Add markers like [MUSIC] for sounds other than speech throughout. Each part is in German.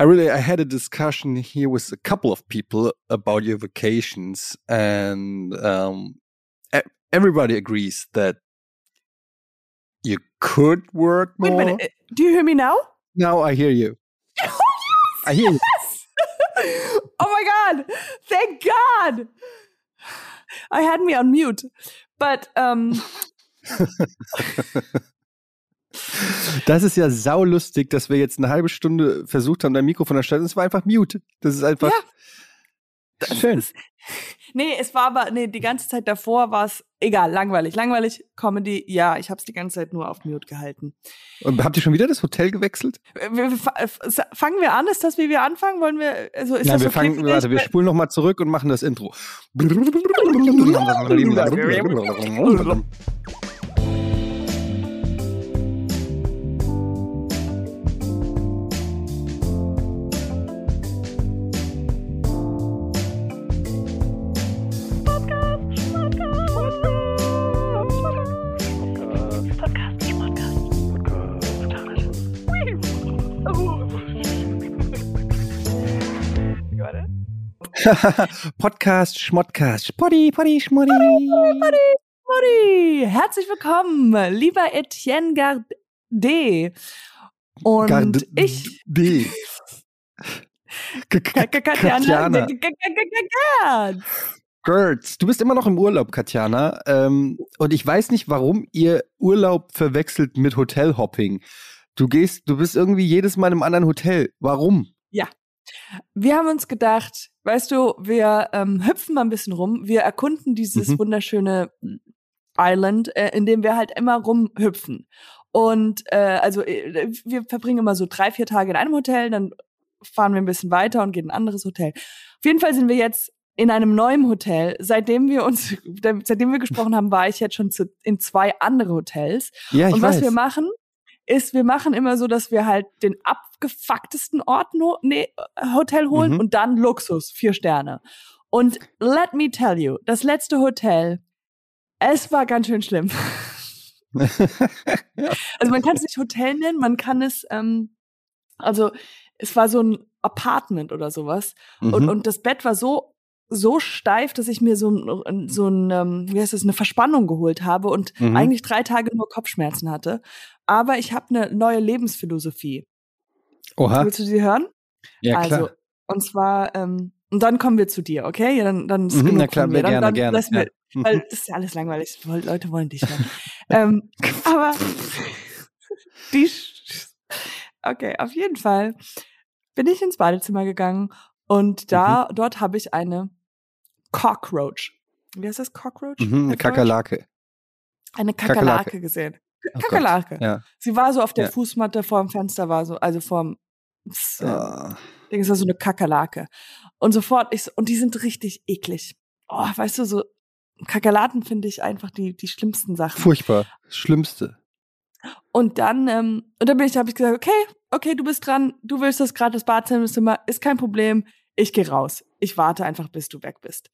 I really I had a discussion here with a couple of people about your vacations, and um, everybody agrees that you could work Wait a minute. uh, Do you hear me now? Now I hear you. [LAUGHS] I hear you. Yes! [LAUGHS] oh my God! Thank God! [SIGHS] I had me on mute. But um, [LAUGHS] Das ist ja saulustig, dass wir jetzt eine halbe Stunde versucht haben, dein Mikrofon zu stellen. Es war einfach mute. Das ist einfach Ja. schön. nee, es war aber, nee, die ganze Zeit davor war es egal, langweilig. Langweilig, Comedy, ja, ich habe es die ganze Zeit nur auf Mute gehalten. Und habt ihr schon wieder das Hotel gewechselt? Wir, wir, äh, fangen wir an? Ist das, wie wir anfangen? Wollen wir, also ist Nein, das wir okay fangen, für dich? warte, wir spulen nochmal zurück und machen das Intro. [LAUGHS] Podcast, Schmodcast, Spotty, Potty, Schmoddy. Mutti, herzlich willkommen, lieber Etienne Gardet. Und Garde- ich, D. Katjana. Gertz, du bist immer noch im Urlaub, Katjana. Ähm, und ich weiß nicht, warum ihr Urlaub verwechselt mit Hotelhopping. Du gehst, du bist irgendwie jedes Mal in einem anderen Hotel. Warum? Wir haben uns gedacht, weißt du, wir ähm, hüpfen mal ein bisschen rum, wir erkunden dieses Mhm. wunderschöne Island, äh, in dem wir halt immer rumhüpfen. Und äh, also äh, wir verbringen immer so drei, vier Tage in einem Hotel, dann fahren wir ein bisschen weiter und gehen in ein anderes Hotel. Auf jeden Fall sind wir jetzt in einem neuen Hotel. Seitdem wir uns, [LAUGHS] seitdem wir gesprochen haben, war ich jetzt schon zu, in zwei andere Hotels. Ja, ich und weiß. was wir machen, ist, wir machen immer so, dass wir halt den abgefucktesten Ort no, nee, Hotel holen Mhm. und dann Luxus, vier Sterne. Und let me tell you, das letzte Hotel, es war ganz schön schlimm. [LAUGHS] Also man kann es nicht Hotel nennen, man kann es, ähm, also es war so ein Apartment oder sowas. Und, Mhm. und das Bett war so so steif, dass ich mir so ein, so ein ähm, wie heißt das, eine Verspannung geholt habe und Mhm. eigentlich drei Tage nur Kopfschmerzen hatte. Aber ich habe eine neue Lebensphilosophie. Oha. Willst du sie hören? Ja, also, klar. und zwar, ähm, und dann kommen wir zu dir, okay? Ja, dann, dann ist Mhm, genug na klar, von mir. Dann, gerne, dann gerne, wir, ja. Mhm. weil das ist ja alles langweilig. Leute wollen dich hören. [LAUGHS] ähm, aber [LAUGHS] die, okay, auf jeden Fall bin ich ins Badezimmer gegangen und da, Mhm. dort habe ich eine Cockroach. Wie heißt das? Cockroach? Mhm, eine? Kakerlake. Eine Kakerlake. Kakerlake gesehen. Oh. Kakerlake. Ja. Sie war so auf der Ja. Fußmatte vor dem Fenster, war so, also vorm, äh, Ah. Ding, es war so eine Kakerlake. Und sofort, ich, und die sind richtig eklig. Oh, weißt du, so Kakerlaken finde ich einfach die, die schlimmsten Sachen. Furchtbar. Schlimmste. Und dann, ähm, und dann bin ich, habe ich gesagt, okay, okay, du bist dran, du willst das gerade das Badezimmer, ist kein Problem, ich gehe raus. Ich warte einfach, bis du weg bist.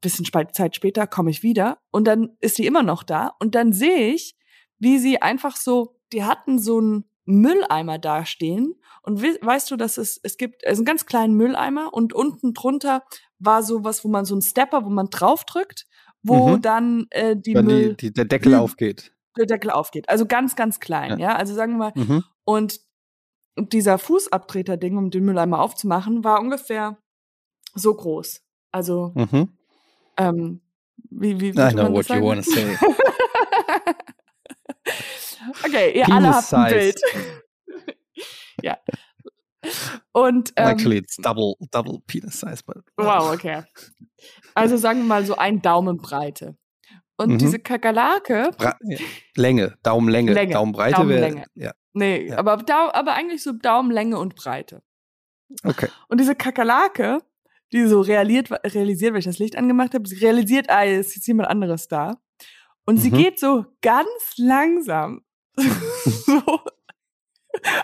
Bisschen Zeit später komme ich wieder und dann ist sie immer noch da und dann sehe ich, wie sie einfach so, die hatten so einen Mülleimer dastehen und we weißt du, dass es, es gibt, es ist ein ganz kleinen Mülleimer und unten drunter war so was, wo man so ein Stepper, wo man draufdrückt, wo Mhm. dann äh, die Wenn Müll, die, die, der Deckel aufgeht. der Deckel aufgeht. Also ganz, ganz klein, ja. Also sagen wir mal, Mhm. und dieser Fußabtreter-Ding, um den Mülleimer aufzumachen, war ungefähr so groß. Also, Mhm. ähm, wie, wie I würde know man what das you sagen? wanna say. [LAUGHS] okay, ihr Penis alle habt ein. Bild. [LAUGHS] ja. Und ähm, Actually, it's double, double penis size, but. Wow, okay. Also sagen wir mal so ein Daumenbreite. Und Mhm. diese Kakerlake, Bra Länge, Daumenlänge. Länge, Daumenbreite wäre. Daumenlänge. Ja, nee, Ja. aber, aber eigentlich so Daumenlänge und Breite. okay. Und diese Kakerlake, die so realiert, realisiert, weil ich das Licht angemacht habe, sie realisiert, ah, jetzt ist jetzt jemand anderes da. Und sie Mhm. geht so ganz langsam, [LAUGHS] [LAUGHS] so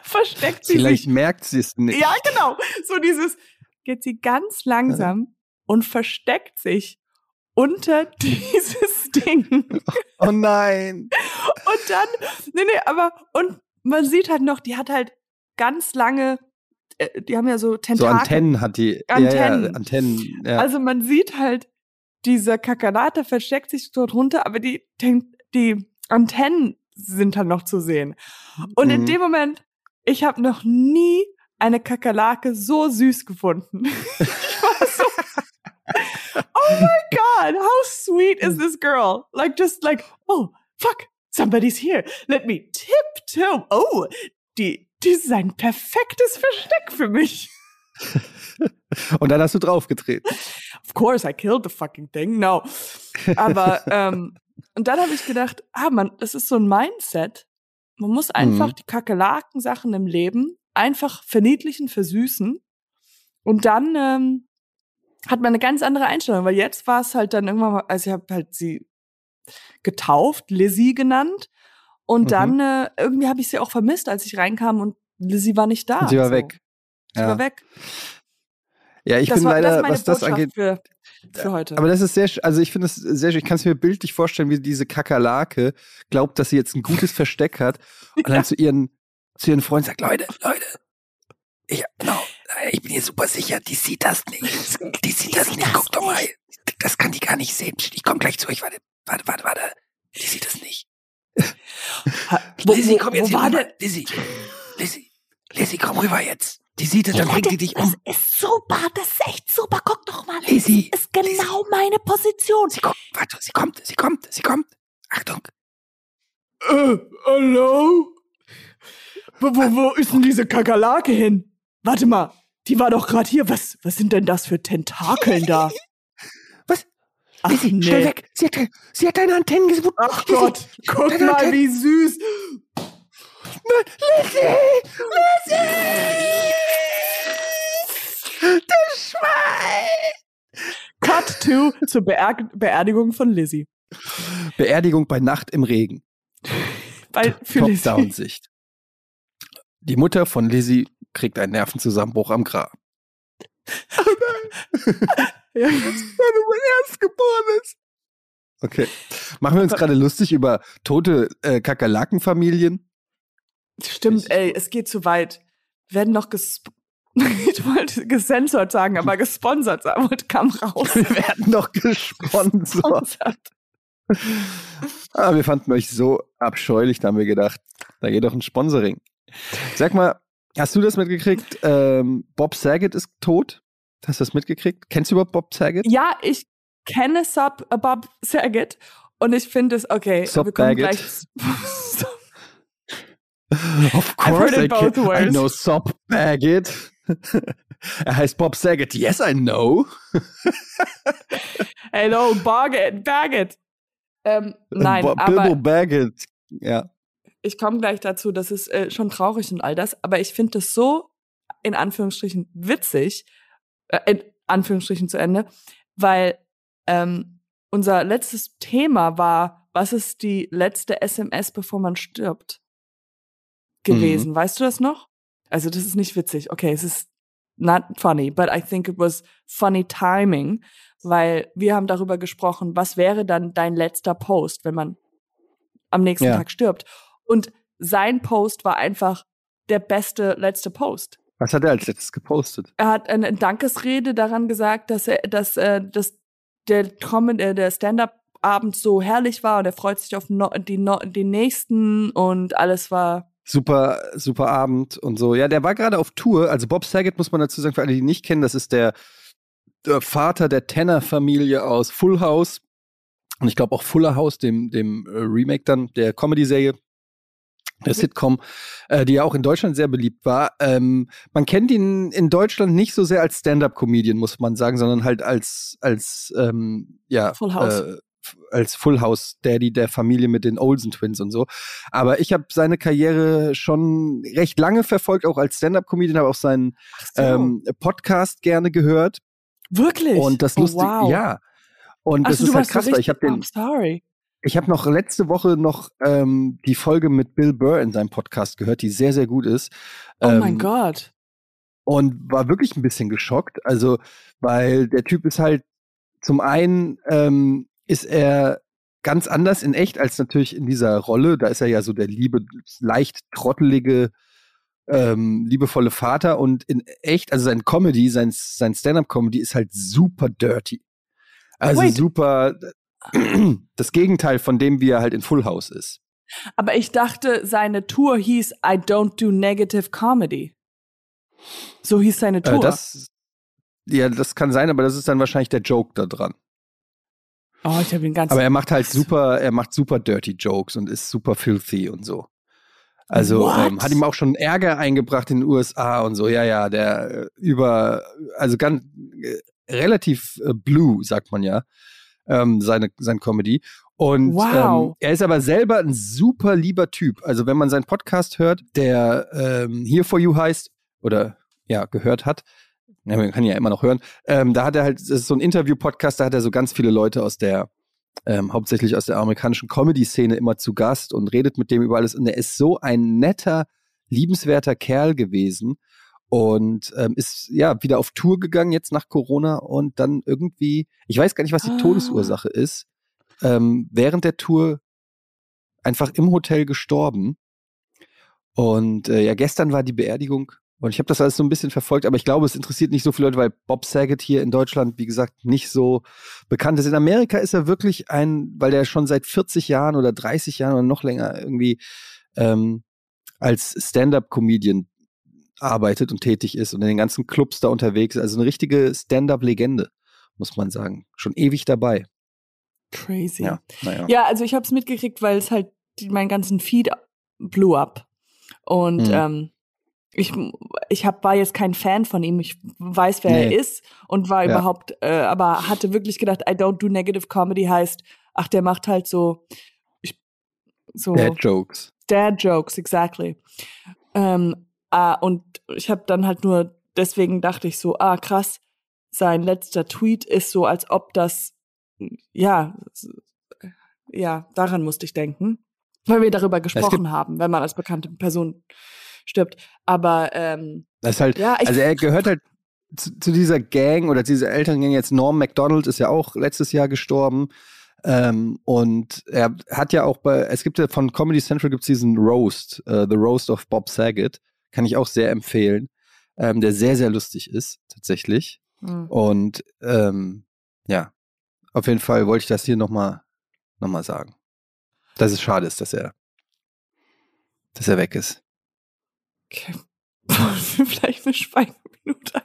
versteckt sie Vielleicht sich. merkt sie es nicht. Ja, genau. So dieses, geht sie ganz langsam und versteckt sich unter [LAUGHS] dieses Ding. Oh nein. Und dann, nee, nee, aber, und man sieht halt noch, die hat halt ganz lange, die haben ja so Tentakel. So Antennen hat die. Antennen. Ja, ja, Antennen. Ja. Also man sieht halt, dieser Kakerlake versteckt sich dort runter, aber die, die Antennen sind halt noch zu sehen. Und mhm. in dem Moment, ich habe noch nie eine Kakerlake so süß gefunden. [LAUGHS] ich war so, oh my god, how sweet is this girl? Like just like, oh, fuck, somebody's here. Let me tiptoe. Oh, die, die ist ein perfektes Versteck für mich. [LAUGHS] Und dann hast du draufgetreten. Of course, I killed the fucking thing. No. Aber, [LAUGHS] ähm, und dann habe ich gedacht, ah, man, das ist so ein Mindset. Man muss einfach mhm. die Kakerlaken-Sachen im Leben einfach verniedlichen, versüßen. Und dann ähm, hat man eine ganz andere Einstellung, weil jetzt war es halt dann irgendwann mal, also ich habe halt sie getauft, Lizzie genannt. Und mhm. dann äh, irgendwie habe ich sie auch vermisst, als ich reinkam und Lizzie war nicht da. Sie war so. weg. Sie ja. war weg. Ja, ich das bin war, leider, das was das angeht. Für, für heute. Aber das ist sehr, also ich finde es sehr schön. Ich kann es mir bildlich vorstellen, wie diese Kakerlake glaubt, dass sie jetzt ein gutes Versteck hat [LAUGHS] und dann zu ihren, zu ihren Freunden sagt, Leute, Leute, ich, no, ich bin hier super sicher, die sieht das nicht. Die sieht die das sieht nicht. Das Guck doch mal. Das kann die gar nicht sehen. Ich komme gleich zu euch. Warte, warte, warte, warte. Die sieht das nicht. Lizzie, komm jetzt wo hier Lizzie, Lizzie, Lizzie, komm rüber jetzt. Die sieht es, dann bringt die dich um. Das ist super, das ist echt super. Guck doch mal. Lizzie. Das ist genau Lizzie. meine Position. Sie kommt, warte, sie kommt, sie kommt, sie kommt. Achtung. Äh, hallo? Wo, wo, wo ist denn diese Kakerlake hin? Warte mal, die war doch gerade hier. Was, was sind denn das für Tentakeln da? [LAUGHS] Ach, Lizzie, nee. schnell weg. Sie hat, sie hat deine Antennen gesucht. Ach Lizzie, Gott, guck mal, Antennen. wie süß. Lizzie! Lizzie! Du Schwein! Cut to zur Beer Beerdigung von Lizzie. Beerdigung bei Nacht im Regen. Top-Down-Sicht. Die Mutter von Lizzie kriegt einen Nervenzusammenbruch am Grab. [LAUGHS] ja, wenn du mein Erstgeborenes. Okay. Machen wir uns gerade lustig über tote äh, Kakerlakenfamilien? Stimmt, ey, es geht zu weit. werden noch ges [LAUGHS] ich wollte gesensort sagen, aber gesponsert sagen, kam raus. Wir werden noch gesponsert. ah, wir fanden euch so abscheulich, da haben wir gedacht, da geht doch ein Sponsoring. Sag mal, hast du das mitgekriegt? Ähm, Bob Saget ist tot? Hast du das mitgekriegt? Kennst du überhaupt Bob Saget? Ja, ich kenne Sub, uh, Bob Saget und ich finde es okay. Sub wir kommen gleich. [LAUGHS] of course I, can, I know Sub Baggett. [LAUGHS] er heißt Bob Saget. Yes, I know. [LAUGHS] Hello, Baggett. Baggett. Ähm, nein, Bo aber Bilbo Baggett. Ja. Ich komme gleich dazu. Das ist äh, schon traurig und all das. Aber ich finde das so in Anführungsstrichen witzig, äh, in Anführungsstrichen zu Ende, weil ähm, unser letztes Thema war, was ist die letzte SMS, bevor man stirbt? gewesen. Mhm. Weißt du das noch? Also das ist nicht witzig. Okay, es ist not funny, but I think it was funny timing, weil wir haben darüber gesprochen, was wäre dann dein letzter Post, wenn man am nächsten ja. Tag stirbt. Und sein Post war einfach der beste letzte Post. Was hat er als letztes gepostet? Er hat eine Dankesrede daran gesagt, dass er, dass, äh, dass der äh, der Stand-up-Abend so herrlich war und er freut sich auf no, die, no, die nächsten und alles war super, super Abend und so. Ja, der war gerade auf Tour. Also Bob Saget muss man dazu sagen, für alle, die ihn nicht kennen, das ist der, der Vater der Tanner-Familie aus Full House. Und ich glaube auch Fuller House, dem, dem äh, Remake dann der Comedy-Serie, der Sitcom, äh, die ja auch in Deutschland sehr beliebt war. Ähm, man kennt ihn in Deutschland nicht so sehr als Stand-up-Comedian, muss man sagen, sondern halt als, als ähm, ja, Full House. Äh, als Full House Daddy der Familie mit den Olsen Twins und so. Aber ich habe seine Karriere schon recht lange verfolgt, auch als Stand-up-Comedian, habe auch seinen so. ähm, Podcast gerne gehört. Wirklich? Und das lustig, oh, wow. ja. Und Ach, das ist halt krass, weil ich habe den. sorry. Ich habe noch letzte Woche noch ähm, die Folge mit Bill Burr in seinem Podcast gehört, die sehr, sehr gut ist. Oh ähm, mein Gott. Und war wirklich ein bisschen geschockt. Also, weil der Typ ist halt zum einen ähm, ist er ganz anders in echt als natürlich in dieser Rolle. Da ist er ja so der liebe, leicht trottelige ähm, liebevolle Vater und in echt, also sein Comedy, sein, sein Stand-up-Comedy ist halt super dirty. Also Wait. super das Gegenteil von dem, wie er halt in Full House ist. Aber ich dachte, seine Tour hieß I don't do negative comedy. So hieß seine Tour. Äh, das, ja, das kann sein, aber das ist dann wahrscheinlich der Joke da dran. oh, ich habe ihn ganz. Aber er macht halt super, er macht super dirty Jokes und ist super filthy und so. Also ähm, hat ihm auch schon Ärger eingebracht in den USA und so. Ja, ja, der äh, über, also ganz äh, relativ äh, blue, sagt man ja, ähm, seine sein Comedy. Und Wow. ähm, er ist aber selber ein super lieber Typ. Also wenn man seinen Podcast hört, der ähm, Here for You heißt oder ja gehört hat, ja, man kann ihn ja immer noch hören. Ähm, da hat er halt, das ist so ein Interview-Podcast, da hat er so ganz viele Leute aus der, ähm, hauptsächlich aus der amerikanischen Comedy-Szene immer zu Gast und redet mit dem über alles. Und er ist so ein netter, liebenswerter Kerl gewesen und ähm, ist ja wieder auf Tour gegangen jetzt nach Corona und dann irgendwie, ich weiß gar nicht, was die Ah. Todesursache ist, ähm, während der Tour einfach im Hotel gestorben. Und äh, ja, gestern war die Beerdigung und ich habe das alles so ein bisschen verfolgt, aber ich glaube, es interessiert nicht so viele Leute, weil Bob Saget hier in Deutschland, wie gesagt, nicht so bekannt ist. In Amerika ist er wirklich ein, weil der schon seit 40 Jahren oder 30 Jahren oder noch länger irgendwie ähm, als Stand-up-Comedian arbeitet und tätig ist und in den ganzen Clubs da unterwegs ist. Also eine richtige Stand-up-Legende, muss man sagen. Schon ewig dabei. Crazy. Ja, naja. Ja, also ich habe es mitgekriegt, weil es halt meinen ganzen Feed blew up. Und Mhm. ähm, ich, ich hab, war jetzt kein Fan von ihm. Ich weiß, wer Nee. er ist und war Ja. überhaupt, äh, aber hatte wirklich gedacht, I don't do negative comedy heißt, ach, der macht halt so, ich, so Dad Jokes. Dad Jokes, exactly. Ähm, ah, und ich habe dann halt nur, deswegen dachte ich so, ah, krass, sein letzter Tweet ist so, als ob das, ja, ja, daran musste ich denken, weil wir darüber gesprochen haben, wenn man als bekannte Person stirbt. Aber ähm, Das ist halt, ja, also er gehört halt zu, zu dieser Gang oder dieser älteren Gang jetzt. Norm MacDonald ist ja auch letztes Jahr gestorben. Ähm, und er hat ja auch bei, es gibt ja von Comedy Central gibt es diesen Roast, äh, The Roast of Bob Saget. Kann ich auch sehr empfehlen. Ähm, der sehr, sehr lustig ist, tatsächlich. hm. Und ähm, ja, auf jeden Fall wollte ich das hier nochmal noch mal sagen. Dass es schade ist, dass er, dass er weg ist. okay. [LAUGHS] vielleicht eine Schweigeminute.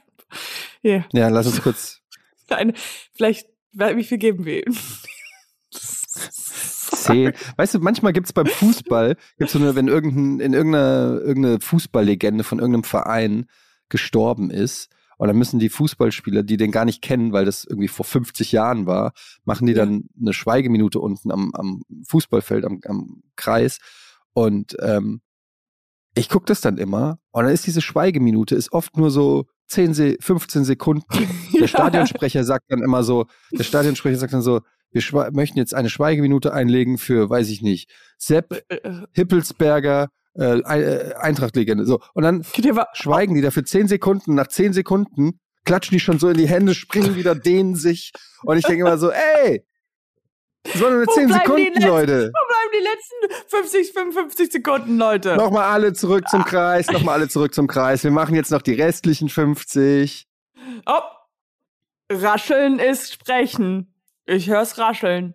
ein- Ja, lass uns kurz [LAUGHS] eine, vielleicht, wie viel geben wir ihm? [LAUGHS] zehn. Weißt du, manchmal gibt es beim Fußball, gibt's so eine, wenn irgendein, in irgendeiner irgendeine Fußballlegende von irgendeinem Verein gestorben ist, und dann müssen die Fußballspieler, die den gar nicht kennen, weil das irgendwie vor 50 Jahren war, machen die Ja. dann eine Schweigeminute unten am, am Fußballfeld, am, am Kreis. Und ähm, ich gucke das dann immer und dann ist diese Schweigeminute ist oft nur so 10, Se 15 Sekunden. [LAUGHS] Der Stadionsprecher sagt dann immer so, der Stadionsprecher sagt dann so, wir möchten jetzt eine Schweigeminute einlegen für, weiß ich nicht, Sepp Äh, Hippelsberger, äh, Ei- äh, Eintracht-Legende. So. Und dann schweigen die da für 10 Sekunden. Nach 10 Sekunden klatschen die schon so in die Hände, springen wieder, dehnen sich. Und ich denke immer so, ey, das waren nur Wo 10 bleiben die Sekunden, letzten- Leute. Wo bleiben die letzten 50, 55 Sekunden, Leute? Nochmal alle zurück zum Kreis, nochmal alle zurück zum Kreis. Wir machen jetzt noch die restlichen 50. Oh, rascheln ist sprechen. Ich hör's rascheln.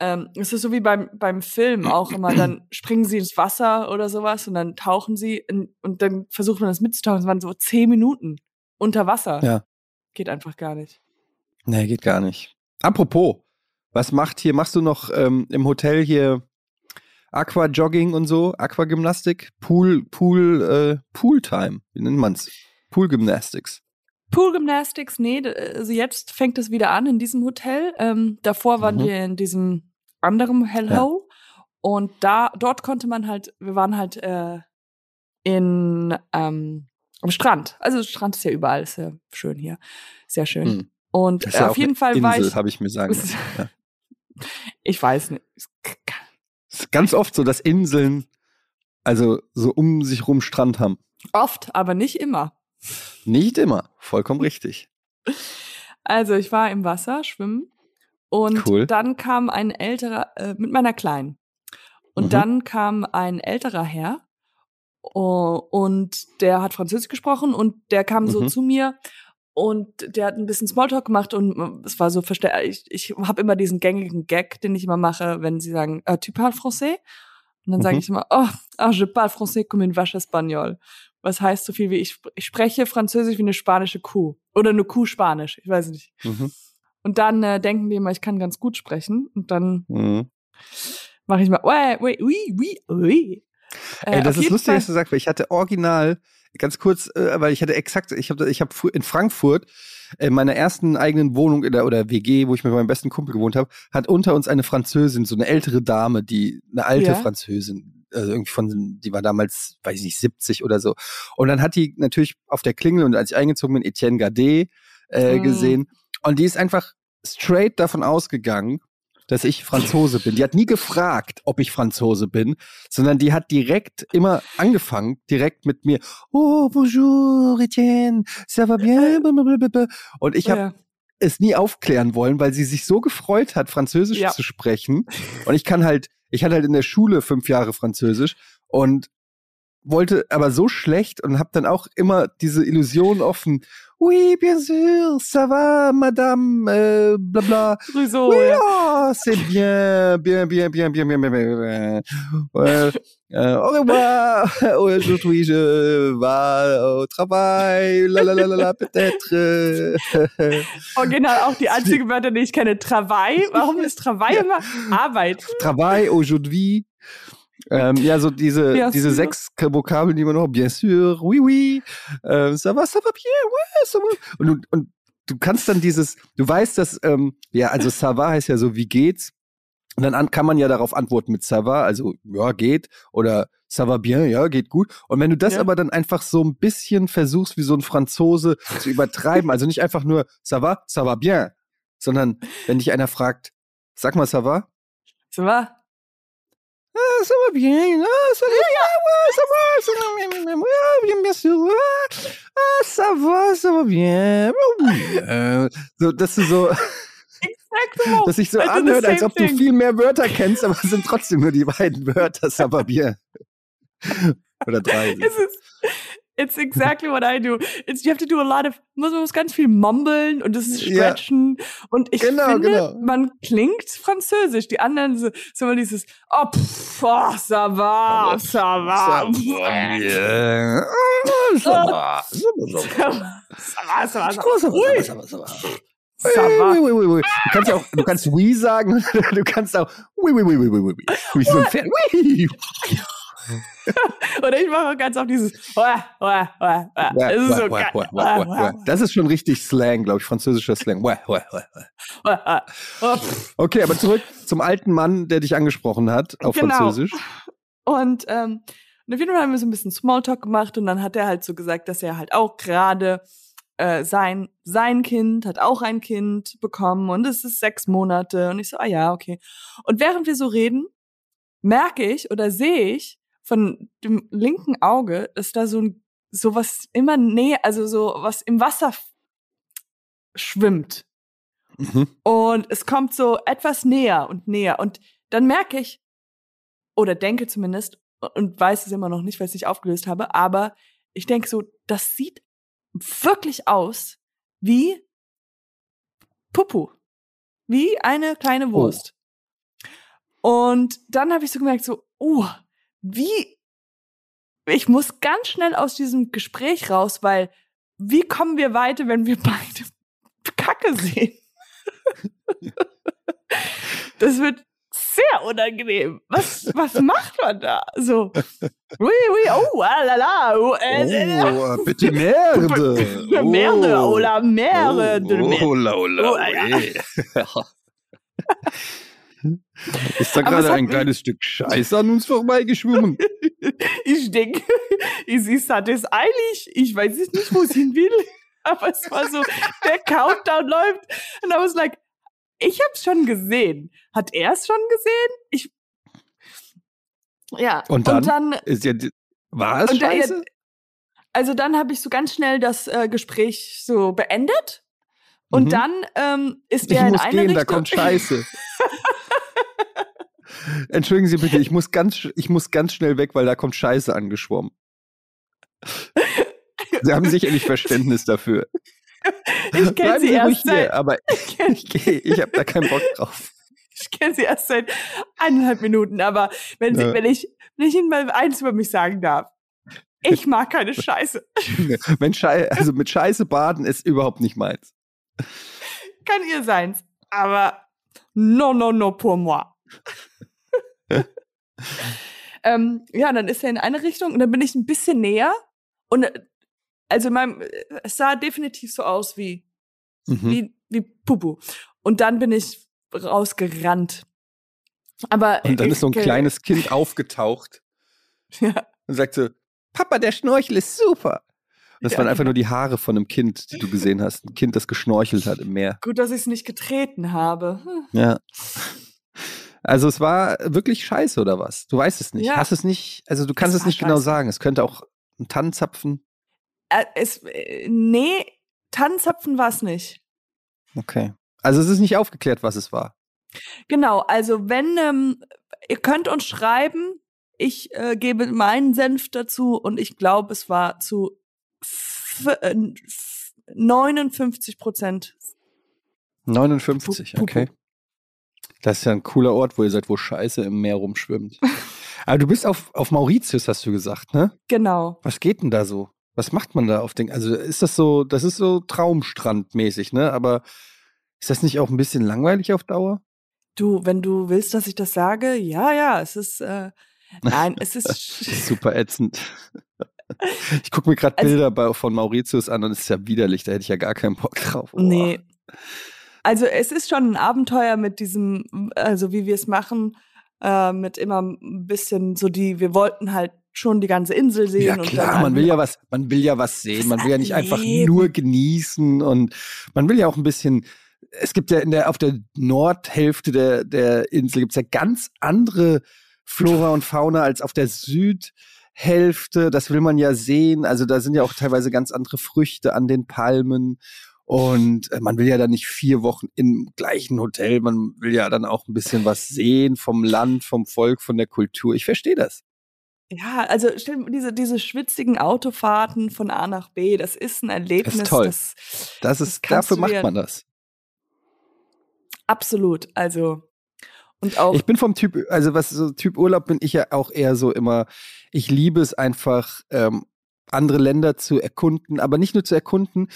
Ähm, es ist so wie beim, beim Film auch immer, dann [CLEARS THROAT] springen sie ins Wasser oder sowas und dann tauchen sie in, und dann versucht man das mitzutauchen. Es waren so zehn Minuten unter Wasser. Ja. Geht einfach gar nicht. Nee, geht gar nicht. Apropos, was macht hier, machst du noch ähm, im Hotel hier Aquajogging und so, Aquagymnastik, Pool, Pool, äh, Pooltime, wie nennt man's? Poolgymnastics. Pool Gymnastics, nee, also jetzt fängt es wieder an in diesem Hotel. Ähm, davor waren Mhm. wir in diesem anderen Hello und da dort konnte man halt, wir waren halt äh, in ähm, am Strand. Also Strand ist ja überall, ist ja schön hier, sehr schön. Hm. Und ja auf jeden Fall war Insel, ich, habe ich mir sagen [LAUGHS] ist- Ja. ich weiß nicht, Es ist ganz oft so, dass Inseln also so um sich rum Strand haben. oft, aber nicht immer. Nicht immer, vollkommen richtig. Also ich war im Wasser schwimmen und Cool. dann kam ein älterer äh, mit meiner Kleinen und Mhm. dann kam ein älterer Herr Oh, und der hat Französisch gesprochen und der kam so Mhm. zu mir und der hat ein bisschen Smalltalk gemacht und es war so verstärkt. Ich, ich habe immer diesen gängigen Gag, den ich immer mache, wenn sie sagen, äh, tu parles français? Und dann sage Mhm. ich immer, oh, ah, je parle français comme une vache espagnole. Was heißt so viel wie ich, ich spreche Französisch wie eine spanische Kuh. Oder eine Kuh Spanisch, ich weiß nicht. Mhm. Und dann äh, denken die immer, ich kann ganz gut sprechen. Und dann Mhm. mache ich mal, oui, oui, oui, oui. Äh, Ey, das ist lustig, Fall- dass du sagst, weil ich hatte original, ganz kurz, äh, weil ich hatte exakt, ich habe ich hab in Frankfurt in meiner ersten eigenen Wohnung in der, oder WG, wo ich mit meinem besten Kumpel gewohnt habe, hat unter uns eine Französin, so eine ältere Dame, die eine alte Ja. Französin, also irgendwie von, die war damals, weiß ich nicht, 70 oder so. Und dann hat die natürlich auf der Klingel und als ich eingezogen bin, Etienne Gardet äh, Mm. gesehen. Und die ist einfach straight davon ausgegangen, dass ich Franzose bin. Die hat nie gefragt, ob ich Franzose bin, sondern die hat direkt immer angefangen, direkt mit mir, oh, bonjour, Etienne, ça va bien? blablabla. Und ich habe ja. es nie aufklären wollen, weil sie sich so gefreut hat, Französisch Ja. zu sprechen. Und ich kann halt, ich hatte halt in der Schule fünf Jahre Französisch und wollte aber so schlecht und habe dann auch immer diese Illusion offen. Oui, bien sûr, ça va, madame, äh, bla bla. Sowieso, Oui, ja. C'est bien, bien, bien, bien, bien, bien, bien, bien. Ouais. Euh, bah, au [LAUGHS] revoir. Aujourd'hui, je vais au Travail. La, la, la, la, peut-être. Euh, oh, Original, auch die [LAUGHS] einzigen Wörter, die ich kenne. Travail. Warum ist Travail immer Travail, aujourd'hui. Ähm, ja, so diese, bien diese bien sûr, oui, oui, ähm, ça va, ça va bien, ouais, ça va. Und, du kannst dann dieses, du weißt, dass, ähm, ja, also ça va heißt ja so, wie geht's? Und dann an, kann man ja darauf antworten mit ça va, also ja, geht, oder ça va bien, ja, geht gut. Und wenn du das Ja. aber dann einfach so ein bisschen versuchst, wie so ein Franzose zu übertreiben, also nicht einfach nur ça va, ça va bien, sondern wenn dich einer fragt, sag mal ça va, ça va estaba bien, ah, salí, estaba, estaba, bien, bien, estaba, estaba bien. So, dass du so, dass sich so also anhört, als ob du viel mehr Wörter kennst, aber es sind trotzdem nur die beiden Wörter, Sababir. [LAUGHS] Oder drei it's exactly what I do. It's, you have to do a lot of, muss, man muss ganz viel mumbeln und das ist Ja. stretchen. Und ich Genau, finde, genau. man klingt französisch. Die anderen so, so immer dieses, oh, pff, oh, ça va, ça va. ça va, ça va, ça va. Ça va, ça va, ça va. Oh, ça va, Ui, ça va, ça va, ça va. ça va. Oui, oui, oui, oui. Du kannst ja auch, du kannst oui sagen, [LAUGHS] du kannst auch oui, oui, oui, oui, oui, oui, oui. Wie so ein Pferd. Oui. Oder ich mache ganz oft dieses. Das ist schon richtig Slang, glaube ich, französischer Slang. Oh. Okay, aber zurück zum alten Mann, der dich angesprochen hat auf Genau. Französisch. Und, ähm, und auf jeden Fall haben wir so ein bisschen Smalltalk gemacht und dann hat er halt so gesagt, dass er halt auch gerade äh, sein sein Kind hat auch ein Kind bekommen und es ist sechs Monate und ich so ah ja okay und während wir so reden merke ich oder sehe ich von dem linken Auge dass da so ein sowas immer näher also so was im Wasser schwimmt Mhm. und es kommt so etwas näher und näher. Und dann merke ich, oder denke zumindest, und weiß es immer noch nicht, weil ich es nicht aufgelöst habe, aber ich denke so, das sieht wirklich aus wie Pupu. Wie eine kleine Wurst. Und dann habe ich so gemerkt, so, oh, wie, ich muss ganz schnell aus diesem Gespräch raus, weil wie kommen wir weiter, wenn wir beide [LAUGHS] Kacke sehen? [LAUGHS] das wird sehr unangenehm. Was, was macht man da? So, oui, oui, oh, ah la la, oh, äh, äh, Oh, bitte Merde. [LAUGHS] Merde, oh la Merde. Oh, oh, la, oh, la, Oh, ja. ui. [LAUGHS] Ist da es gerade ein kleines Stück Scheiße an uns vorbeigeschwommen? [LAUGHS] Ich denke, sie hat es eilig. Ich weiß es nicht, wo sie hin will. [LAUGHS] Aber es war so, der Countdown läuft. Und I was like, ich hab's schon gesehen. Hat er es schon gesehen? Ich. Ja. Und dann? Und dann Ist ja, war es Scheiße? also dann habe ich so ganz schnell das äh, Gespräch so beendet. Und Mhm. dann ähm, ist Ich er in muss eine gehen, Richtung. da kommt Scheiße. Entschuldigen Sie bitte, ich muss ganz, ich muss ganz schnell weg, weil da kommt Scheiße angeschwommen. Sie haben sicherlich Verständnis dafür. Ich kenne sie, Sie erst seit, hier, aber [LAUGHS] [LAUGHS] ich, geh- ich habe da keinen Bock drauf. ich kenn sie erst seit eineinhalb Minuten. Aber wenn, sie, Ja. wenn, ich, wenn ich Ihnen mal eins über mich sagen darf, ich mag keine Scheiße. [LAUGHS] Wenn Schei also mit Scheiße baden ist überhaupt nicht meins. Kann ihr seins. Aber no, no, no pour moi. [LAUGHS] ähm, ja, dann ist er in eine Richtung und dann bin ich ein bisschen näher. Und äh, also in meinem, äh, es sah definitiv so aus wie, Mhm. wie, wie Pupu. Und dann bin ich rausgerannt. Aber Und dann ist so ein kleines [LAUGHS] Kind aufgetaucht Ja, und sagt so, Papa, der Schnorchel ist super. Das Ja, waren einfach genau. nur die Haare von einem Kind, die du gesehen hast. Ein Kind, das geschnorchelt hat im Meer. gut, dass ich es nicht getreten habe. Hm. Ja. Also es war wirklich scheiße oder was? Du weißt es nicht. Ja. Hast es nicht, also du kannst Es es nicht genau scheiße. sagen. Es könnte auch ein Tannenzapfen. Äh, es, äh, nee, Tannenzapfen war es nicht. Okay. Also es ist nicht aufgeklärt, was es war. Genau, also wenn, ähm, ihr könnt uns schreiben, ich äh, gebe meinen Senf dazu und ich glaube, es war zu f äh, f 59 Prozent. 59, Pu- Pupu. okay. Das ist ja ein cooler Ort, wo ihr seid, wo Scheiße im Meer rumschwimmt. [LAUGHS] Aber du bist auf, auf Mauritius, hast du gesagt, ne? Genau. Was geht denn da so? Was macht man da auf den, also ist das so, das ist so Traumstrandmäßig, ne? Aber ist das nicht auch ein bisschen langweilig auf Dauer? Du, wenn du willst, dass ich das sage, ja, ja, es ist, äh, nein, es ist, [LAUGHS] super ätzend. [LAUGHS] Ich gucke mir gerade Also- Bilder bei, von Mauritius an und es ist ja widerlich, da hätte ich ja gar keinen Bock drauf. Oh. nee. Also es ist schon ein Abenteuer mit diesem, also wie wir es machen, äh, mit immer ein bisschen so die, wir wollten halt schon die ganze Insel sehen. Ja und klar, man will ja was, man will ja was sehen, man will ja nicht einfach nur genießen und man will ja auch ein bisschen. Es gibt ja in der auf der Nordhälfte der der Insel gibt's ja ganz andere Flora und Fauna als auf der Südhälfte. Das will man ja sehen. Also da sind ja auch teilweise ganz andere Früchte an den Palmen. Und äh, man will ja dann nicht vier Wochen im gleichen Hotel, man will ja dann auch ein bisschen was sehen vom Land, vom Volk, von der Kultur. Ich verstehe das. Ja, also diese, diese schwitzigen Autofahrten von A nach B, das ist ein Erlebnis. toll. Das, Das ist, kannst dafür macht man das. absolut. Also, und auch, Ich bin vom Typ, also was so Typ Urlaub bin ich ja auch eher so immer, ich liebe es einfach, ähm, andere Länder zu erkunden, aber nicht nur zu erkunden,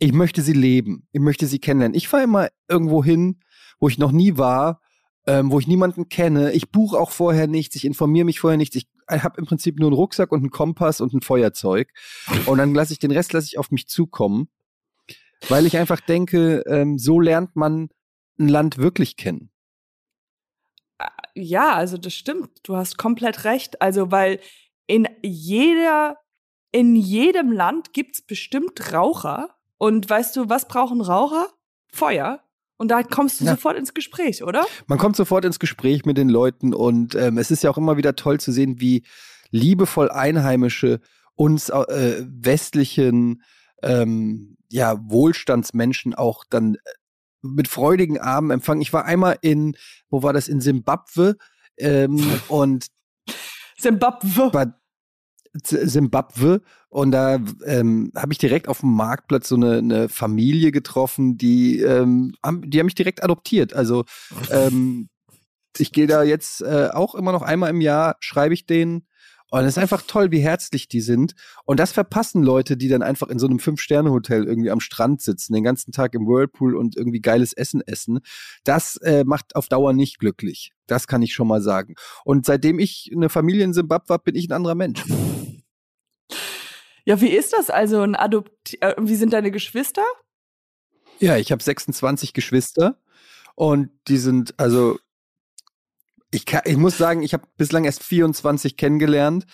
ich möchte sie leben, ich möchte sie kennenlernen. Ich fahre immer irgendwo hin, wo ich noch nie war, ähm, wo ich niemanden kenne. Ich buche auch vorher nichts, ich informiere mich vorher nichts. Ich habe im Prinzip nur einen Rucksack und einen Kompass und ein Feuerzeug. Und dann lasse ich den Rest lasse ich auf mich zukommen, weil ich einfach denke, ähm, so lernt man ein Land wirklich kennen. ja, also das stimmt. Du hast komplett recht. Also, weil in jeder, in jedem Land gibt's bestimmt Raucher. Und weißt du, was brauchen Raucher? Feuer. Und da kommst du Ja. sofort ins Gespräch, oder? Man kommt sofort ins Gespräch mit den Leuten und ähm, es ist ja auch immer wieder toll zu sehen, wie liebevoll Einheimische uns äh, westlichen ähm, ja, Wohlstandsmenschen auch dann äh, mit freudigen Armen empfangen. Ich war einmal in, wo war das, in Simbabwe ähm, [LAUGHS] und Z- Simbabwe und da ähm, habe ich direkt auf dem Marktplatz so eine, eine Familie getroffen, die ähm, haben, die haben mich direkt adoptiert. Also ähm, ich gehe da jetzt äh, auch immer noch einmal im Jahr, schreibe ich denen. Und es ist einfach toll, wie herzlich die sind. Und das verpassen Leute, die dann einfach in so einem Fünf-Sterne-Hotel irgendwie am Strand sitzen, den ganzen Tag im Whirlpool und irgendwie geiles Essen essen. Das äh, macht auf Dauer nicht glücklich. Das kann ich schon mal sagen. Und seitdem ich eine Familie in Simbabwe habe, bin ich ein anderer Mensch. Ja, wie ist das also ein Adopt äh, wie sind deine Geschwister? Ja, ich habe 26 Geschwister und die sind, also ich, kann, ich muss sagen, ich habe bislang erst 24 kennengelernt,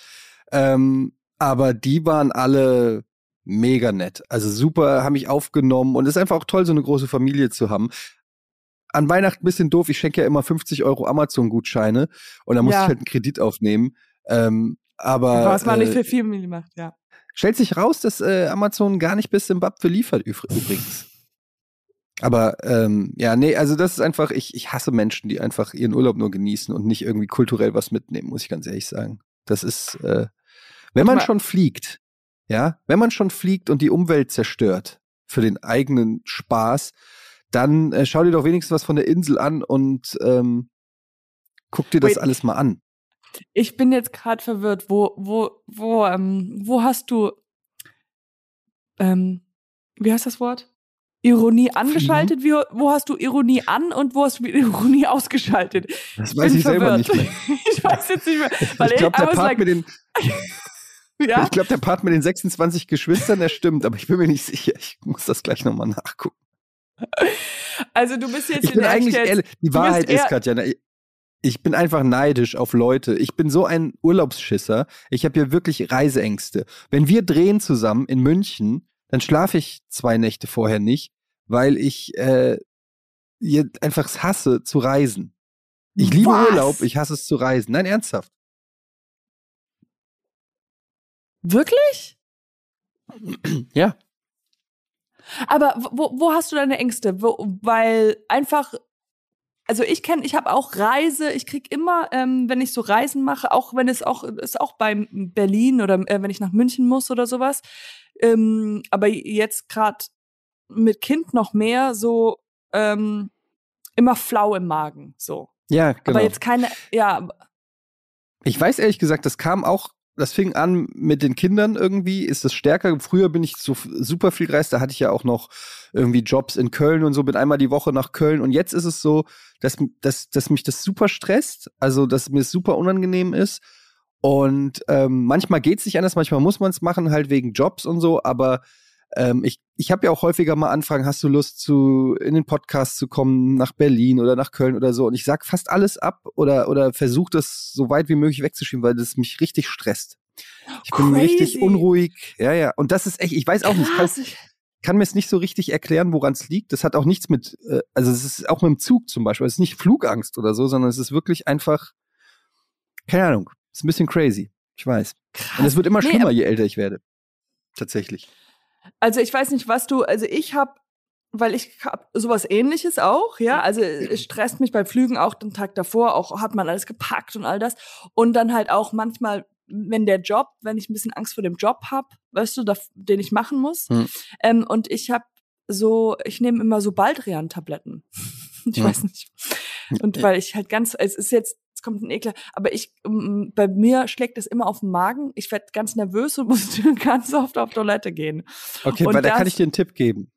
ähm, aber die waren alle mega nett. Also super, haben mich aufgenommen und es ist einfach auch toll, so eine große Familie zu haben. An Weihnachten ein bisschen doof, ich schenke ja immer 50 Euro Amazon-Gutscheine und da muss Ja. ich halt einen Kredit aufnehmen. Ähm, aber Was man nicht äh, für viel macht, ja. Stellt sich raus, dass äh, Amazon gar nicht bis Zimbabwe liefert, übr- übrigens. Aber ähm, ja, nee, also das ist einfach, ich, ich hasse Menschen, die einfach ihren Urlaub nur genießen und nicht irgendwie kulturell was mitnehmen, muss ich ganz ehrlich sagen. Das ist, äh, wenn man schon fliegt, ja, wenn man schon fliegt und die Umwelt zerstört für den eigenen Spaß, dann äh, schau dir doch wenigstens was von der Insel an und ähm, guck dir das Wait. alles mal an. Ich bin jetzt gerade verwirrt. Wo, wo, wo, ähm, wo hast du, ähm, wie heißt das Wort? Ironie angeschaltet? Wie, wo hast du Ironie an und wo hast du Ironie [LAUGHS] ausgeschaltet? Das weiß bin ich selber verwirrt. nicht mehr. [LAUGHS] ich weiß jetzt nicht mehr. Weil ich glaube, der Part like, mit den, [LAUGHS] ja? ich glaube, der Part mit den 26 Geschwistern, der stimmt, aber ich bin mir nicht sicher. Ich muss das gleich nochmal nachgucken. Also du bist jetzt Ich in bin der eigentlich ehrlich, die Wahrheit ist, eher- Katja, ne, ich bin einfach neidisch auf Leute. Ich bin so ein Urlaubsschisser. Ich habe hier wirklich Reiseängste. Wenn wir drehen zusammen in München, dann schlafe ich zwei Nächte vorher nicht, weil ich äh, einfach es hasse zu reisen. Ich liebe Was? Urlaub, ich hasse es zu reisen. Nein, ernsthaft. Wirklich? Ja. Aber wo, wo hast du deine Ängste? Wo, weil einfach, also ich kenne, ich habe auch Reise, ich krieg immer, ähm, wenn ich so Reisen mache, auch wenn es auch, ist auch bei Berlin oder äh, wenn ich nach München muss oder sowas, ähm, aber jetzt gerade mit Kind noch mehr so ähm, immer flau im Magen, so. Ja, genau. Aber jetzt keine, ja, Ich weiß ehrlich gesagt, das kam auch, das fing an mit den Kindern irgendwie, ist es stärker. Früher bin ich so super viel gereist, da hatte ich ja auch noch irgendwie Jobs in Köln und so, bin einmal die Woche nach Köln und jetzt ist es so, dass, dass, dass mich das super stresst, also dass mir es super unangenehm ist. Und ähm, manchmal geht es nicht anders, manchmal muss man es machen, halt wegen Jobs und so, aber ähm, ich, ich habe ja auch häufiger mal Anfragen, hast du Lust zu in den Podcast zu kommen, nach Berlin oder nach Köln oder so. Und ich sag fast alles ab oder, oder versuche das so weit wie möglich wegzuschieben, weil das mich richtig stresst. Ich bin Crazy. richtig unruhig. Ja, ja. Und das ist echt, ich weiß auch nicht, ich kann, kann mir es nicht so richtig erklären, woran es liegt. Das hat auch nichts mit, äh, also es ist auch mit dem Zug zum Beispiel. Es ist nicht Flugangst oder so, sondern es ist wirklich einfach, keine Ahnung, es ist ein bisschen crazy. Ich weiß. krass. Und es wird immer Nee, schlimmer, je älter ich werde. Tatsächlich. Also ich weiß nicht, was du, also ich habe, weil ich hab sowas ähnliches auch, ja, also es stresst mich bei Flügen auch den Tag davor, auch hat man alles gepackt und all das und dann halt auch manchmal, wenn der Job, wenn ich ein bisschen Angst vor dem Job hab, weißt du, da, den ich machen muss Hm. ähm, und ich habe so, ich nehme immer so Baldrian-Tabletten. [LAUGHS] ich Hm. weiß nicht. Und weil ich halt ganz, es ist jetzt, es kommt ein Ekler, aber ich, mm, bei mir schlägt es immer auf den Magen. Ich werde ganz nervös und [LAUGHS] muss ganz oft auf Toilette gehen. Okay, Und weil da kann das- ich dir einen Tipp geben.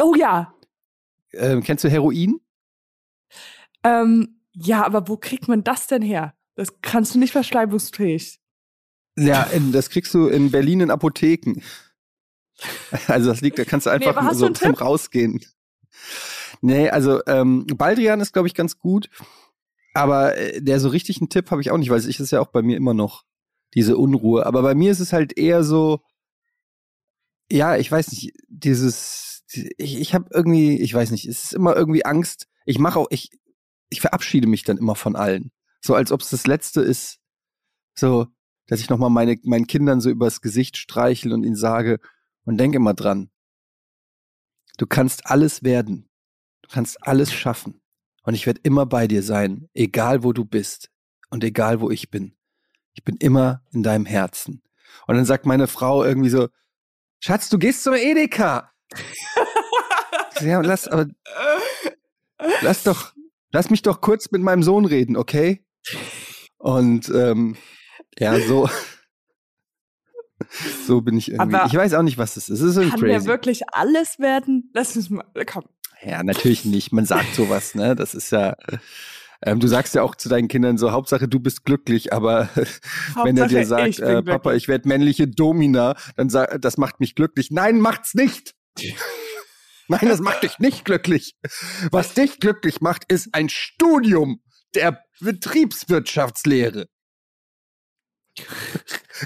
Oh ja, Ähm, kennst du Heroin? ähm, ja, aber wo kriegt man das denn her? Das kannst du nicht verschleibungsfähig. Ja, das kriegst du in Berlin in Apotheken. [LAUGHS] Also das liegt, da kannst du einfach du so zum? Rausgehen. Nee, also ähm, Baldrian ist, glaube ich, ganz gut. Aber äh, der so richtig einen Tipp habe ich auch nicht, weil es ist ja auch bei mir immer noch diese Unruhe. Aber bei mir ist es halt eher so, ja, ich weiß nicht, dieses, ich, ich habe irgendwie, ich weiß nicht, es ist immer irgendwie Angst. Ich mache auch, ich, ich verabschiede mich dann immer von allen. So als ob es das Letzte ist. So, dass ich nochmal meine, meinen Kindern so übers Gesicht streichel und ihnen sage und denk immer dran. Du kannst alles werden. Du kannst alles schaffen. Und ich werde immer bei dir sein, egal wo du bist und egal wo ich bin. Ich bin immer in deinem Herzen. Und dann sagt meine Frau irgendwie so, Schatz, du gehst zum Edeka. So, ja, lass, aber lass doch, lass mich doch kurz mit meinem Sohn reden, okay? Und ähm, ja, so, so bin ich irgendwie. Aber ich weiß auch nicht, was es ist. Es ist irgendwie Kann crazy. der wirklich alles werden? Lass uns mal, komm. Ja, natürlich nicht. Man sagt sowas, ne? Das ist ja. Ähm, du sagst ja auch zu deinen Kindern so, Hauptsache du bist glücklich, aber [LAUGHS] wenn er dir sagt, ich äh, Papa, ich werde männliche Domina, dann sag, das macht mich glücklich. Nein, macht's nicht. [LAUGHS] Nein, das macht dich nicht glücklich. Was dich glücklich macht, ist ein Studium der Betriebswirtschaftslehre.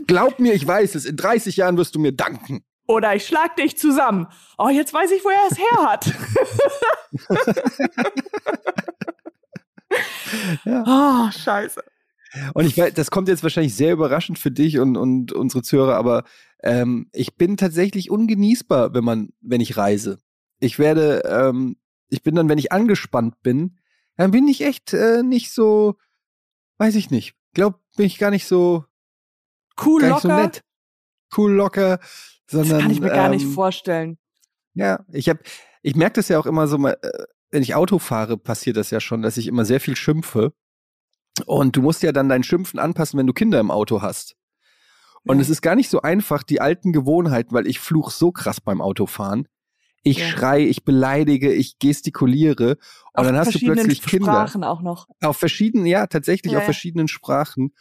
Glaub mir, ich weiß es. In 30 Jahren wirst du mir danken. Oder ich schlag dich zusammen. Oh, jetzt weiß ich, wo er es her hat. [LAUGHS] Ja. Oh, scheiße. Und ich weiß, das kommt jetzt wahrscheinlich sehr überraschend für dich und, und unsere Zuhörer, aber ähm, ich bin tatsächlich ungenießbar, wenn man, wenn ich reise. Ich werde, ähm, ich bin dann, wenn ich angespannt bin, dann bin ich echt äh, nicht so, weiß ich nicht. Glaub, bin ich gar nicht so, Cool, so locker. nett. oldschool locker, sondern. Das kann ich mir ähm, gar nicht ähm, vorstellen. Ja, ich habe, ich merke das ja auch immer so, äh, wenn ich Auto fahre, passiert das ja schon, dass ich immer sehr viel schimpfe. Und du musst ja dann dein Schimpfen anpassen, wenn du Kinder im Auto hast. Und ja. es ist gar nicht so einfach, die alten Gewohnheiten, weil ich fluch so krass beim Autofahren. Ich ja. schrei, ich beleidige, ich gestikuliere. Und auf dann hast du plötzlich Kinder. Sprachen auch noch. Auf verschiedenen, ja, tatsächlich ja. auf verschiedenen Sprachen.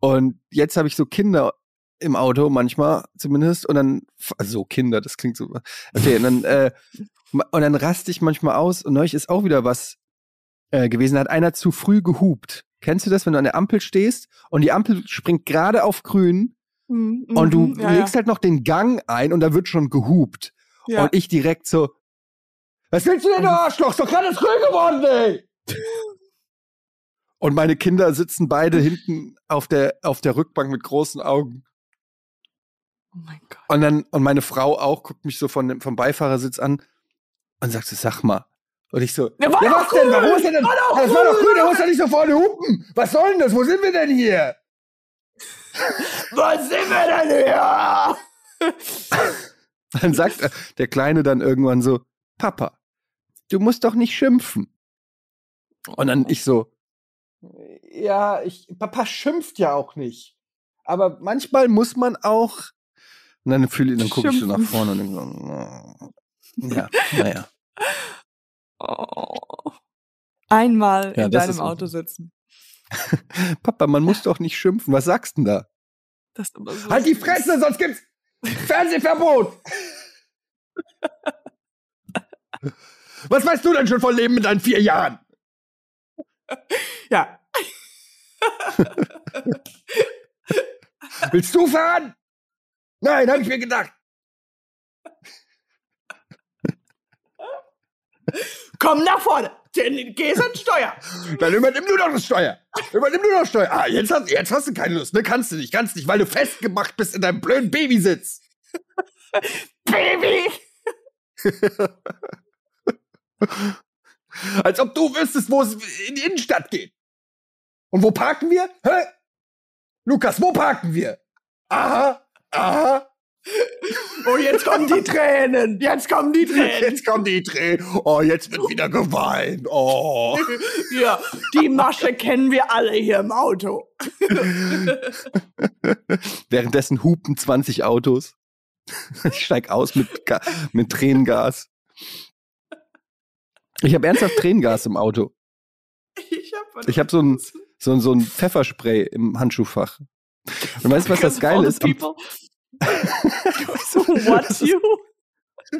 Und jetzt habe ich so Kinder im Auto manchmal zumindest und dann also Kinder, das klingt so okay und dann äh, und dann raste ich manchmal aus und neulich ist auch wieder was äh, gewesen, da hat einer zu früh gehupt. Kennst du das, wenn du an der Ampel stehst und die Ampel springt gerade auf grün mhm, und du mhm, ja, legst ja. halt noch den Gang ein und da wird schon gehupt. Ja. Und ich direkt so Was willst du denn, du Arschloch? Ist doch gerade früh geworden, ey! Und meine Kinder sitzen beide hinten auf der, auf der Rückbank mit großen Augen. Oh mein Gott. Und dann, und meine Frau auch, guckt mich so von, vom Beifahrersitz an und sagt so, sag mal. Und ich so, ja, ja was denn? Warum ist denn? War doch das war doch grün, der muss doch nicht so vorne hupen. Was soll denn das? Wo sind wir denn hier? [LAUGHS] Wo sind wir denn hier? [LAUGHS] dann sagt der Kleine dann irgendwann so, Papa, du musst doch nicht schimpfen. Und dann ich so, ja, ich, Papa schimpft ja auch nicht. Aber manchmal muss man auch und dann fühle dann gucke ich so nach vorne und denke so, oh. ja, naja. Oh. Einmal ja, in deinem Auto sitzen. [LAUGHS] Papa, man muss doch nicht schimpfen. Was sagst du denn da? So halt die Fresse, sonst gibt's Fernsehverbot. [LAUGHS] Was weißt du denn schon von Leben mit deinen vier Jahren? Ja. Willst du fahren? Nein, habe ich mir gedacht. Komm nach vorne. Gehst an Steuer. Dann übernimm du doch das Steuer. Übernimm du doch Steuer. Ah, jetzt hast, jetzt hast du keine Lust, ne? Kannst du nicht, kannst nicht, weil du festgemacht bist in deinem blöden Babysitz. Baby! [LAUGHS] Als ob du wüsstest, wo es in die Innenstadt geht. Und wo parken wir? Hä? Lukas, wo parken wir? Aha. Aha. Oh, jetzt kommen die Tränen. Jetzt kommen die Tränen. Jetzt kommen die Tränen. Oh, jetzt wird wieder geweint. Oh. [LAUGHS] Ja, die Masche kennen wir alle hier im Auto. [LAUGHS] Währenddessen hupen 20 Autos. [LAUGHS] Ich steig aus mit, mit Tränengas. Ich habe ernsthaft Tränengas im Auto. Ich habe hab so ein, so, so ein Pfefferspray im Handschuhfach. Und weißt du, was das Geile ist? People so, [LAUGHS] what you? [LAUGHS]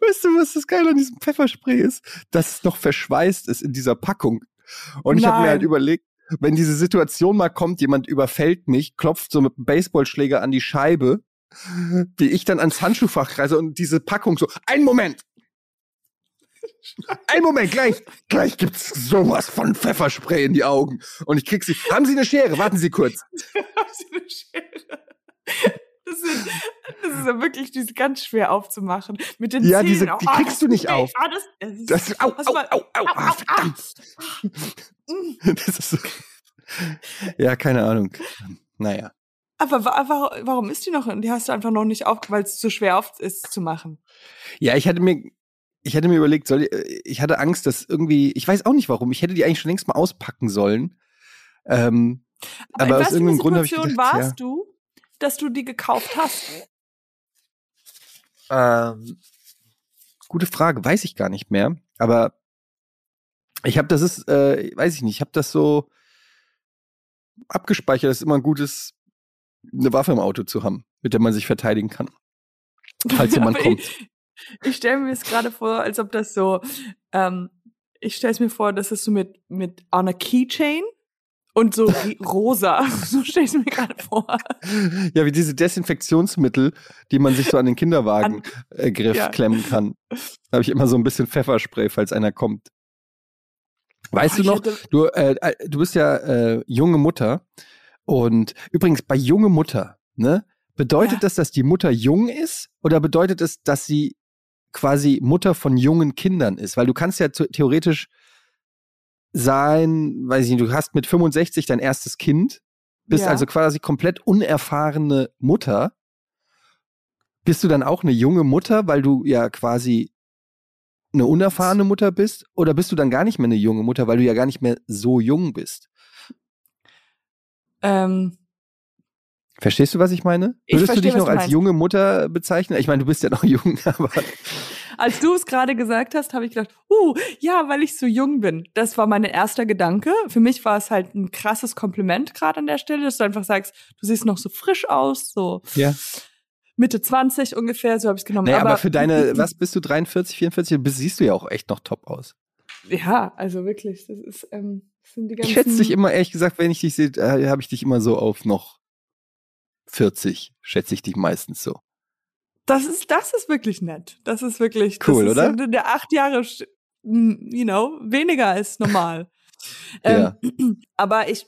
weißt du, was das Geile an diesem Pfefferspray ist? Dass es noch verschweißt ist in dieser Packung. Und ich habe mir halt überlegt, wenn diese Situation mal kommt, jemand überfällt mich, klopft so mit einem Baseballschläger an die Scheibe, wie ich dann ans Handschuhfach kreise und diese Packung so, einen Moment, ein Moment, gleich, gleich gibt's sowas von Pfefferspray in die Augen. Und ich krieg sie. Haben Sie eine Schere? Warten Sie kurz. [LAUGHS] Haben Sie eine Schere? Das, sind, das ist ja wirklich diese ganz schwer aufzumachen. Mit den ja, Zähnen. diese, die oh, kriegst du nicht nee. auf. Ah, das, das, das, au, au, au, au, au, verdammt. [LAUGHS] Das ist so. Ja, keine Ahnung. Naja. Aber warum ist die noch? Die hast du einfach noch nicht auf, weil es zu schwer auf ist zu machen. Ja, ich hatte mir ich hätte mir überlegt, soll ich, äh, ich hatte Angst, dass irgendwie, ich weiß auch nicht warum, ich hätte die eigentlich schon längst mal auspacken sollen. Ähm, aber, aber aus irgendeinem Grund habe ich gedacht, warst ja. du, dass du die gekauft hast? Ähm, gute Frage, weiß ich gar nicht mehr. Aber ich habe, das ist, äh, weiß ich nicht, ich habe das so abgespeichert, dass immer ein gutes, eine Waffe im Auto zu haben, mit der man sich verteidigen kann. Falls jemand [LAUGHS] kommt. Ich stelle mir es gerade vor, als ob das so, ähm, ich stelle es mir vor, dass es so mit, mit einer Keychain und so [LAUGHS] rosa. [LAUGHS] So stelle ich es mir gerade vor. Ja, wie diese Desinfektionsmittel, die man sich so an den Kinderwagengriff äh, ja. klemmen kann. Da habe ich immer so ein bisschen Pfefferspray, falls einer kommt. Weißt oh, du noch, du, äh, äh, du bist ja äh, junge Mutter. Und übrigens, bei junge Mutter, ne? Bedeutet ja. das, dass die Mutter jung ist? Oder bedeutet es, dass sie quasi Mutter von jungen Kindern ist, weil du kannst ja theoretisch sein, weiß ich nicht, du hast mit 65 dein erstes Kind bist Ja. also quasi komplett unerfahrene Mutter. Bist du dann auch eine junge Mutter, weil du ja quasi eine unerfahrene Mutter bist? Oder bist du dann gar nicht mehr eine junge Mutter, weil du ja gar nicht mehr so jung bist? Ähm, Verstehst du, was ich meine? Ich Würdest du verstehe, dich was noch du als meinst. junge Mutter bezeichnen? Ich meine, du bist ja noch [LAUGHS] jung, aber als du es gerade gesagt hast, habe ich gedacht, uh, ja, weil ich so jung bin. Das war mein erster Gedanke. Für mich war es halt ein krasses Kompliment gerade an der Stelle, dass du einfach sagst, du siehst noch so frisch aus, so ja. Mitte 20 ungefähr, so habe ich es genommen. Naja, aber, für deine, was bist du, 43, 44? Bist, siehst du ja auch echt noch top aus. Ja, also wirklich, das ist, ähm, das sind die ganzen. Ich schätze dich immer, ehrlich gesagt, wenn ich dich sehe, äh, habe ich dich immer so auf noch 40, schätze ich dich meistens so. Das ist, das ist wirklich nett. Das ist wirklich Cool, ist oder? Der acht Jahre, sch- m, you know, weniger als normal. [LAUGHS] Ja. ähm, [CLEARS THROAT] aber ich,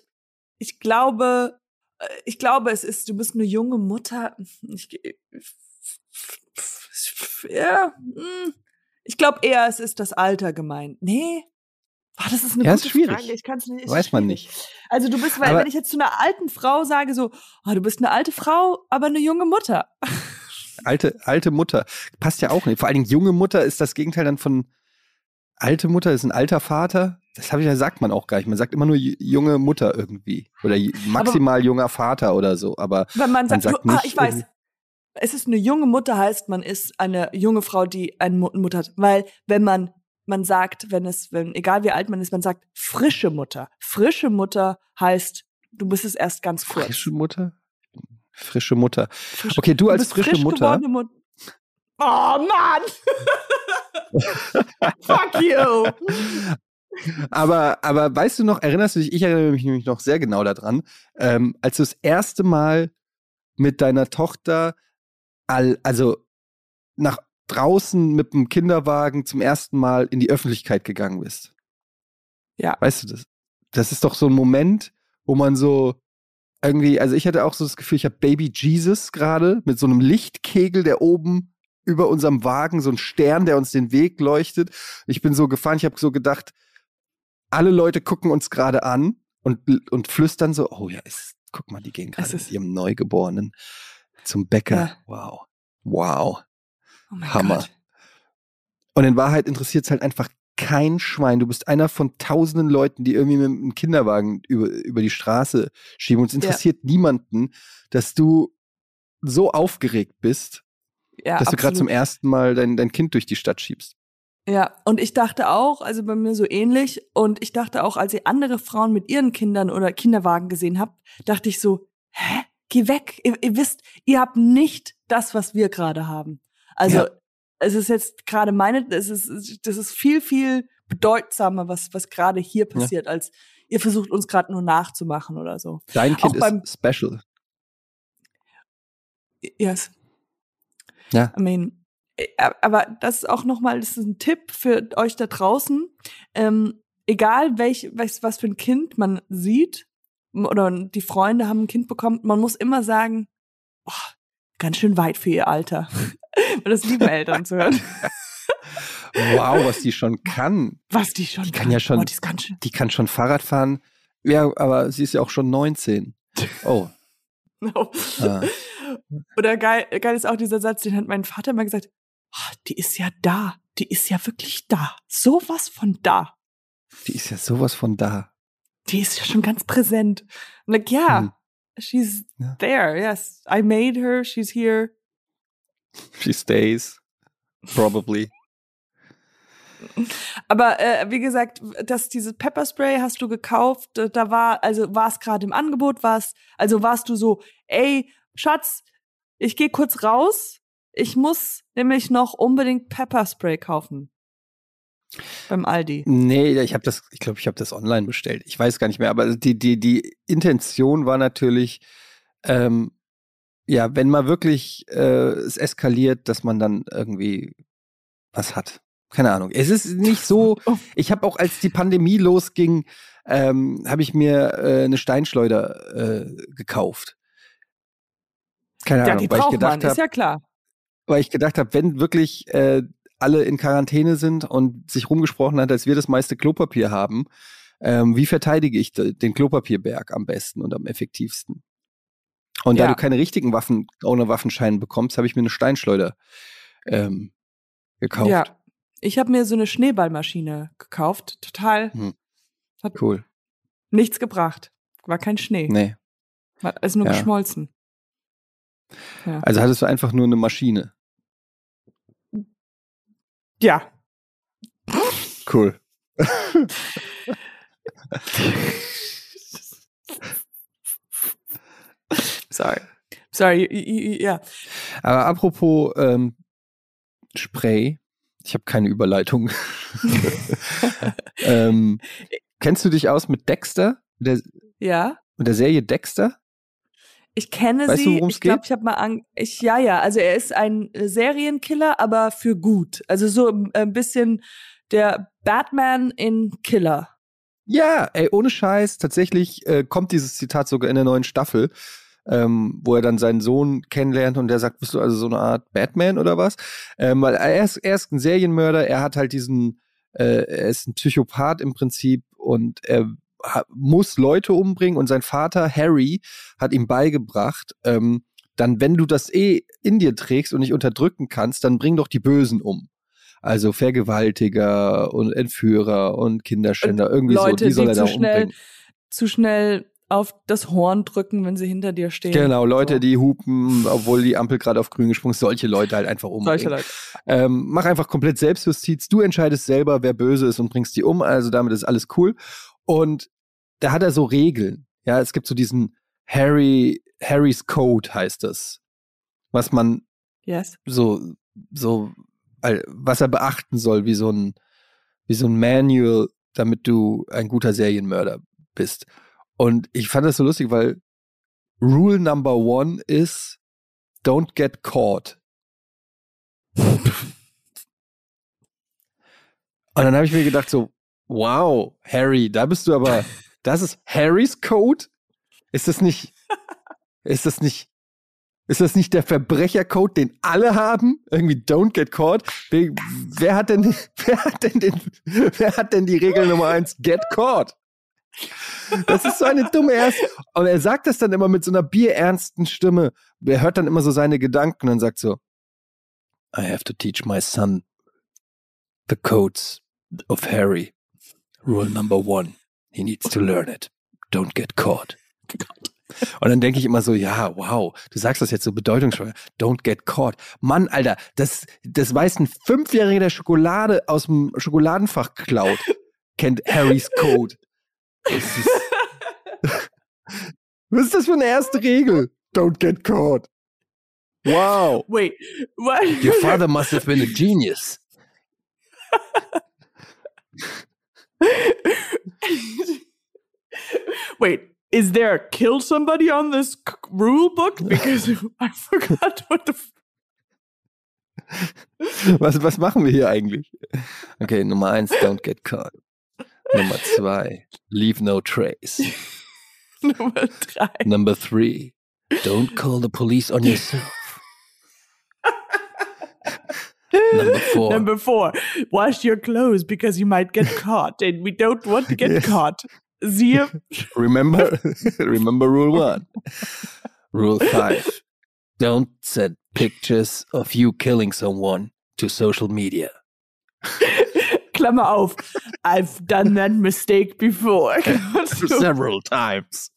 ich glaube, äh, ich glaube, es ist, du bist eine junge Mutter. Ich, ja, hm, ich glaube eher, es ist das Alter gemeint. Nee. Ah, das ist eine Ja, gute ist schwierig. Frage. Ich kann's nicht. ist Weiß man nicht. Also du bist, weil Aber- wenn ich jetzt zu einer alten Frau sage, so, ah, du bist eine alte Frau, aber eine junge Mutter. [LAUGHS] Alte, alte Mutter. Passt ja auch nicht. Vor allen Dingen junge Mutter ist das Gegenteil dann von alte Mutter, ist ein alter Vater. Das habe ich ja, sagt man auch gar nicht. Man sagt immer nur junge Mutter irgendwie. Oder maximal junger Vater oder so. Aber Wenn man sagt, sagt du, ah, nicht ich weiß, es ist eine junge Mutter, heißt, man ist eine junge Frau, die eine Mu- Mutter hat. Weil wenn man, man sagt, wenn es, wenn, egal wie alt man ist, man sagt frische Mutter. Frische Mutter heißt, du bist es erst ganz kurz. frische Mutter? Frische Mutter. Frisch- Okay, du als bist frische frisch Mutter. Mut oh Mann! [LAUGHS] Fuck you! Aber, aber weißt du noch, erinnerst du dich, ich erinnere mich nämlich noch sehr genau daran, ähm, als du das erste Mal mit deiner Tochter, all, also nach draußen mit dem Kinderwagen zum ersten Mal in die Öffentlichkeit gegangen bist. Ja. Weißt du das? Das ist doch so ein Moment, wo man so irgendwie, also ich hatte auch so das Gefühl, ich habe Baby Jesus gerade mit so einem Lichtkegel, der oben über unserem Wagen, so ein Stern, der uns den Weg leuchtet. Ich bin so gefahren, ich habe so gedacht, alle Leute gucken uns gerade an und, und flüstern so, oh ja, es, guck mal, die gehen gerade ist- mit ihrem Neugeborenen zum Bäcker. Ja. Wow. Wow. Oh mein Hammer. Gott. Und in Wahrheit interessiert es halt einfach kein Schwein. Du bist einer von tausenden Leuten, die irgendwie mit einem Kinderwagen über, über die Straße schieben. Und es interessiert niemanden, dass du so aufgeregt bist, Ja, dass du gerade zum absolut. ersten Mal dein, dein Kind durch die Stadt schiebst. Ja, und ich dachte auch, also bei mir so ähnlich, und ich dachte auch, als ihr andere Frauen mit ihren Kindern oder Kinderwagen gesehen habt, dachte ich so, hä? Geh weg. Ihr, ihr wisst, ihr habt nicht das, was wir gerade haben. Also, Ja. es ist jetzt gerade meine, es ist, das ist viel, viel bedeutsamer, was, was gerade hier passiert, als ihr versucht uns gerade nur nachzumachen oder so. Dein Kind ist special. Yes. Ja. I mean, äh, aber das ist auch nochmal, das ist ein Tipp für euch da draußen. Ähm, egal welch, was, was für ein Kind man sieht oder die Freunde haben ein Kind bekommen, man muss immer sagen, oh, ganz schön weit für ihr Alter. [LAUGHS] Weil das lieben Eltern zu hören. Wow, was die schon kann. Was die schon Die kann ja schon- Oh, die ist ganz schön. Die kann schon Fahrrad fahren. Ja, aber sie ist ja auch schon 19. Oh. [LAUGHS] Ah. Oder geil, geil ist auch dieser Satz, den hat mein Vater immer gesagt, oh, die ist ja da. Die ist ja wirklich da. Sowas von da. Die ist ja sowas von da. die ist ja schon ganz präsent. I'm like, ja, Hm. she's Ja. there, yes. I made her, she's here. She stays. Probably. Aber äh, wie gesagt, dass dieses Pepperspray hast du gekauft, da war, also war es gerade im Angebot, war's, also warst du so, ey, Schatz, ich gehe kurz raus, ich muss nämlich noch unbedingt Pepperspray kaufen. Beim Aldi. Nee, ich habe das, ich glaube, ich habe das online bestellt. Ich weiß gar nicht mehr, aber die, die, die Intention war natürlich, ähm, ja, wenn mal wirklich äh, es eskaliert, dass man dann irgendwie was hat. Keine Ahnung. Es ist nicht so. [LAUGHS] Oh. Ich habe auch, als die Pandemie losging, ähm, habe ich mir äh, eine Steinschleuder äh, gekauft. Keine Ja, Ahnung, die weil ich gedacht ist habe, ja klar. weil ich gedacht habe, wenn wirklich äh, alle in Quarantäne sind und sich rumgesprochen hat, als wir das meiste Klopapier haben, ähm, wie verteidige ich den Klopapierberg am besten und am effektivsten? Und da Ja. du keine richtigen Waffen ohne Waffenschein bekommst, habe ich mir eine Steinschleuder ähm, gekauft. Ja. Ich habe mir so eine Schneeballmaschine gekauft. Total. Hm. Hat Cool. nichts gebracht. War kein Schnee. Nee. War ist nur Ja. geschmolzen. Ja. Also hattest du einfach nur eine Maschine. ja. Cool. [LAUGHS] Sorry. Sorry, ja. Aber apropos ähm, Spray, ich habe keine Überleitung. [LAUGHS] ähm, [LAUGHS] kennst du dich aus mit Dexter? Der, Ja. mit der Serie Dexter? Ich kenne Weißt du, sie. worum's ich glaube, geht? ich habe mal an. Ich ja, ja. Also er ist ein äh, Serienkiller, aber für gut. Also so äh, ein bisschen der Batman in Killer. Ja, ey, ohne Scheiß. Tatsächlich äh, kommt dieses Zitat sogar in der neuen Staffel, ähm, wo er dann seinen Sohn kennenlernt und der sagt, bist du also so eine Art Batman oder was? Ähm, weil er ist, er ist ein Serienmörder, er hat halt diesen, äh, er ist ein Psychopath im Prinzip und er muss Leute umbringen und sein Vater Harry hat ihm beigebracht, ähm, dann wenn du das eh in dir trägst und nicht unterdrücken kannst, dann bring doch die Bösen um. Also Vergewaltiger und Entführer und Kinderschänder, irgendwie so, Leute, die soll er da zu schnell umbringen. zu schnell auf das Horn drücken, wenn sie hinter dir stehen. Genau, Leute, So. die hupen, obwohl die Ampel gerade auf grün gesprungen ist, solche Leute halt einfach umbringen. Solche Leute. Ähm, mach einfach komplett Selbstjustiz. Du entscheidest selber, wer böse ist und bringst die um. Also damit ist alles cool. Und da hat er so Regeln. Ja, es gibt so diesen Harry, Harry's Code heißt das. Was man Yes. so, so, was er beachten soll, wie so ein, wie so ein Manual, damit du ein guter Serienmörder bist. Und ich fand das so lustig, weil Rule Number One ist Don't get caught. [LAUGHS] Und dann habe ich mir gedacht so, wow, Harry, da bist du aber, das ist Harrys Code? Ist das nicht, ist das nicht, ist das nicht der Verbrechercode, den alle haben? Irgendwie don't get caught? Wer, hat denn, [LAUGHS] wer hat denn den, wer hat denn die Regel Nummer eins? Get caught. Das ist so eine dumme Erst. Und er sagt das dann immer mit so einer bierernsten Stimme. Er hört dann immer so seine Gedanken und sagt so, I have to teach my son the codes of Harry. Rule number one. He needs to learn it. Don't get caught. Und dann denke ich immer so, ja, wow, du sagst das jetzt so bedeutungsvoll. Don't get caught. Mann, Alter, das, das weiß ein Fünfjähriger, der Schokolade aus dem Schokoladenfach klaut, kennt Harrys Code. Ist, [LAUGHS] was ist das für eine erste Regel? Don't get caught. Wow. [LAUGHS] Wait, what? Your father must have been a genius. [LAUGHS] Wait, is there a kill somebody on this rule book? Because I forgot what the. F Was, was machen wir hier eigentlich? Okay, Nummer eins, don't get caught. Nummer zwei, leave no trace. [LAUGHS] Nummer drei. Number three, don't call the police on yourself. [LAUGHS] Number four, Number four, wash your clothes because you might get caught, and we don't want to get Yes. caught. Siehe, [LAUGHS] remember, remember rule one. Rule five, don't send pictures of you killing someone to social media. Klammer auf. I've done that mistake before. [LAUGHS] [LAUGHS] several times.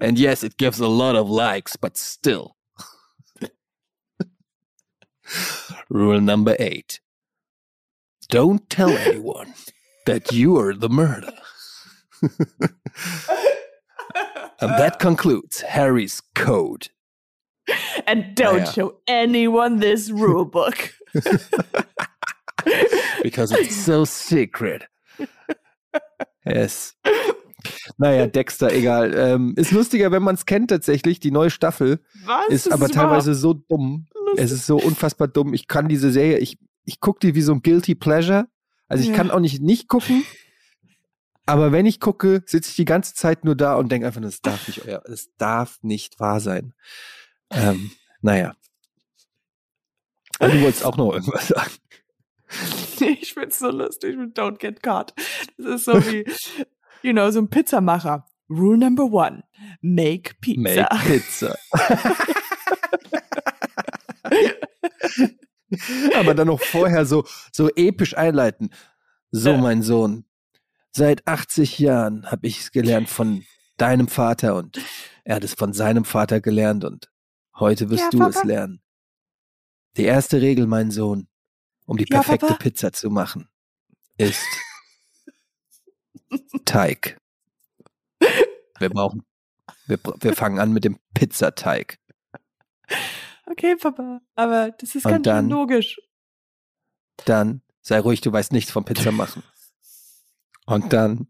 And yes, it gives a lot of likes, but still. [LAUGHS] Rule number eight don't tell anyone that you are the murderer. and that concludes Harry's code. and don't Naja. show anyone this rule book. Because it's so secret. Yes. Naja, Dexter, egal. Ähm, ist lustiger, wenn man es kennt tatsächlich. Die neue Staffel Was? ist Das aber überhaupt teilweise so dumm. lustig. Es ist so unfassbar dumm. Ich kann diese Serie, ich, ich gucke die wie so ein Guilty Pleasure. Also ich Ja. kann auch nicht nicht gucken. Aber wenn ich gucke, sitze ich die ganze Zeit nur da und denke einfach, das darf nicht euer, das darf nicht wahr sein. Ähm, naja. Und du wolltest auch noch irgendwas sagen. [LAUGHS] Ich find's so lustig mit Don't Get Caught. Das ist so wie, [LAUGHS] you know, so ein Pizzamacher. Rule number one, make pizza. Make Pizza. [LAUGHS] Aber dann noch vorher so, so episch einleiten. So, mein Sohn, seit 80 Jahren habe ich es gelernt von deinem Vater und er hat es von seinem Vater gelernt und heute wirst Ja, du es Papa. lernen. Die erste Regel, mein Sohn, um die Ja, perfekte Papa. Pizza zu machen, ist Teig. Wir brauchen, wir, wir fangen an mit dem Pizzateig. Okay, Papa. Aber das ist Und ganz dann- logisch. Dann sei ruhig, du weißt nichts vom Pizza machen. Und dann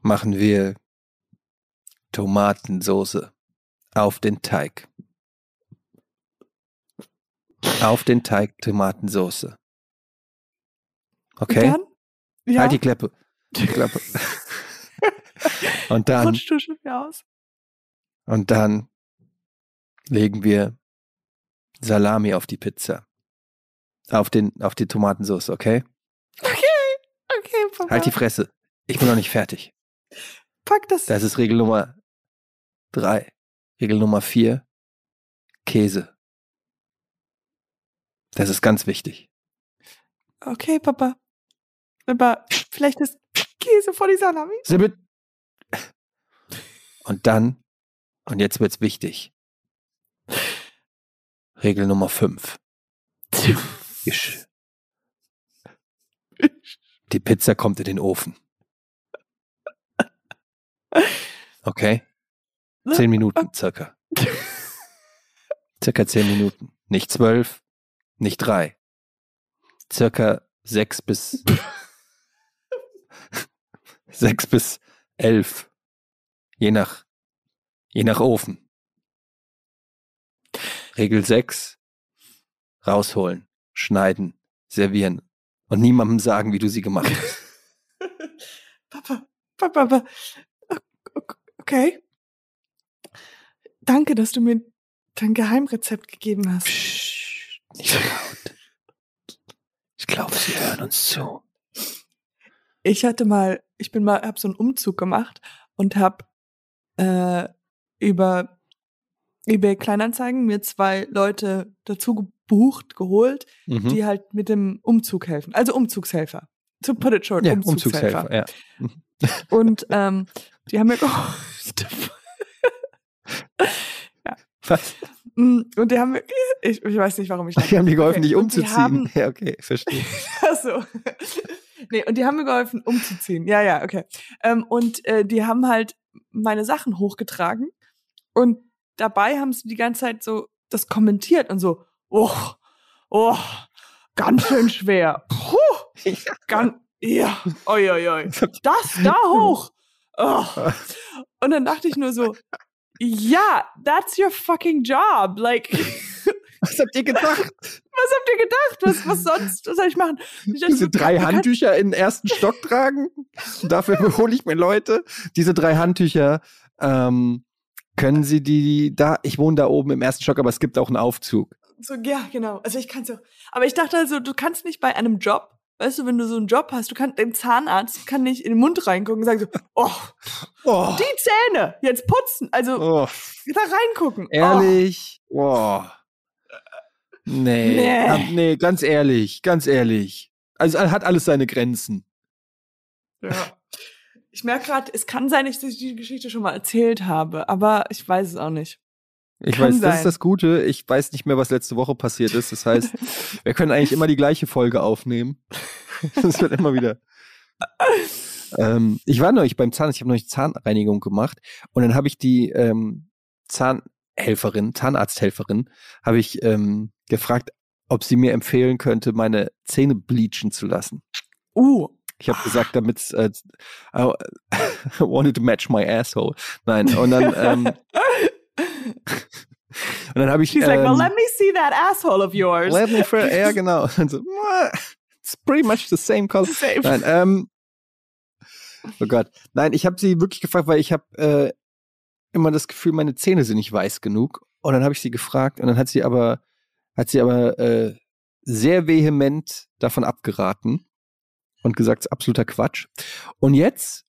machen wir Tomatensoße auf den Teig. Auf den Teig Tomatensoße. Okay? Dann? Ja, Halt die Klappe. Die Klappe. [LAUGHS] und dann, und dann legen wir Salami auf die Pizza. Auf den, auf die Tomatensoße, okay? Okay, Papa. Halt die Fresse. Ich bin noch nicht fertig. Pack das. Das ist Regel Nummer drei. Regel Nummer vier. Käse. Das ist ganz wichtig. Okay, Papa. Aber vielleicht ist Käse vor die Salami. Sibbit. Und dann, und jetzt wird's wichtig. Regel Nummer fünf. Isch. Die Pizza kommt in den Ofen. Okay? Zehn Minuten circa. [LAUGHS] Circa zehn Minuten. Nicht zwölf, nicht drei. Circa sechs bis [LAUGHS] sechs bis elf. Je nach, je nach Ofen. Regel sechs: Rausholen, schneiden, servieren und niemandem sagen, wie du sie gemacht hast. [LAUGHS] Papa, Papa, Papa. Okay. Danke, dass du mir dein Geheimrezept gegeben hast. Psst, nicht so laut. Ich glaube, sie hören uns zu. Ich hatte mal, ich bin mal, hab so einen Umzug gemacht und hab äh, über eBay Kleinanzeigen mir zwei Leute dazu gebucht, geholt, Mhm. die halt mit dem Umzug helfen. Also Umzugshelfer. To put it short, ja, Umzugshelfer. Umzugshelfer, ja. [LAUGHS] Und ähm, die haben mir geholfen. [LAUGHS] Was? Mm, Und die haben mir, ich, ich weiß nicht, warum ich Die haben dir geholfen, Okay, dich umzuziehen. haben- ja, okay, verstehe. [LAUGHS] Achso. Nee, und die haben mir geholfen, umzuziehen. Ja, ja, okay. Ähm, und äh, die haben halt meine Sachen hochgetragen und dabei haben sie die ganze Zeit so das kommentiert und so, oh, oh, ganz schön schwer. Puh, [LAUGHS] ganz, ja, oi, oi, oi. [LAUGHS] Das da hoch. Oh. Und dann dachte ich nur so, ja, that's your fucking job. Like, [LAUGHS] Was habt ihr gedacht? was habt ihr gedacht? Was, was sonst? Was soll ich machen? Ich Diese so, drei Handtücher in den ersten Stock [LAUGHS] tragen? Dafür hole ich mir Leute. Diese drei Handtücher, ähm, können Sie die da, ich wohne da oben im ersten Stock, aber es gibt auch einen Aufzug. So, ja, genau. Also ich kann so. Aber ich dachte also, du kannst nicht bei einem Job, weißt du, wenn du so einen Job hast, du kannst, dein Zahnarzt kann nicht in den Mund reingucken und sagen so, oh, Oh, die Zähne, jetzt putzen. Also oh da reingucken. ehrlich? Oh. Nee. Nee. Hab- nee, ganz ehrlich, ganz ehrlich. Also hat alles seine Grenzen. Oh. Ja. Ich merke gerade, es kann sein, dass ich die Geschichte schon mal erzählt habe, aber ich weiß es auch nicht. Ich Kann weiß, das sein. ist das Gute. Ich weiß nicht mehr, was letzte Woche passiert ist. Das heißt, [LAUGHS] wir können eigentlich immer die gleiche Folge aufnehmen. [LAUGHS] Das wird immer wieder. Ähm, ich war neulich beim Zahnarzt, ich habe neulich Zahnreinigung gemacht und dann habe ich die ähm, Zahnhelferin, Zahnarzthelferin, habe ich ähm, gefragt, ob sie mir empfehlen könnte, meine Zähne bleachen zu lassen. Uh. Ich habe gesagt, damit äh, [LAUGHS] I wanted to match my asshole. Nein, und dann ähm, und dann habe ich She's like, well, ähm, let me see that asshole of yours. Let me fr- [LAUGHS] ja, genau. Und so, "Mwah, it's pretty much the same color. Same. Nein, ähm, oh Gott. Nein, ich habe sie wirklich gefragt, weil ich habe äh, immer das Gefühl, meine Zähne sind nicht weiß genug. Und dann habe ich sie gefragt und dann hat sie aber, hat sie aber äh, sehr vehement davon abgeraten und gesagt, es ist absoluter Quatsch. Und jetzt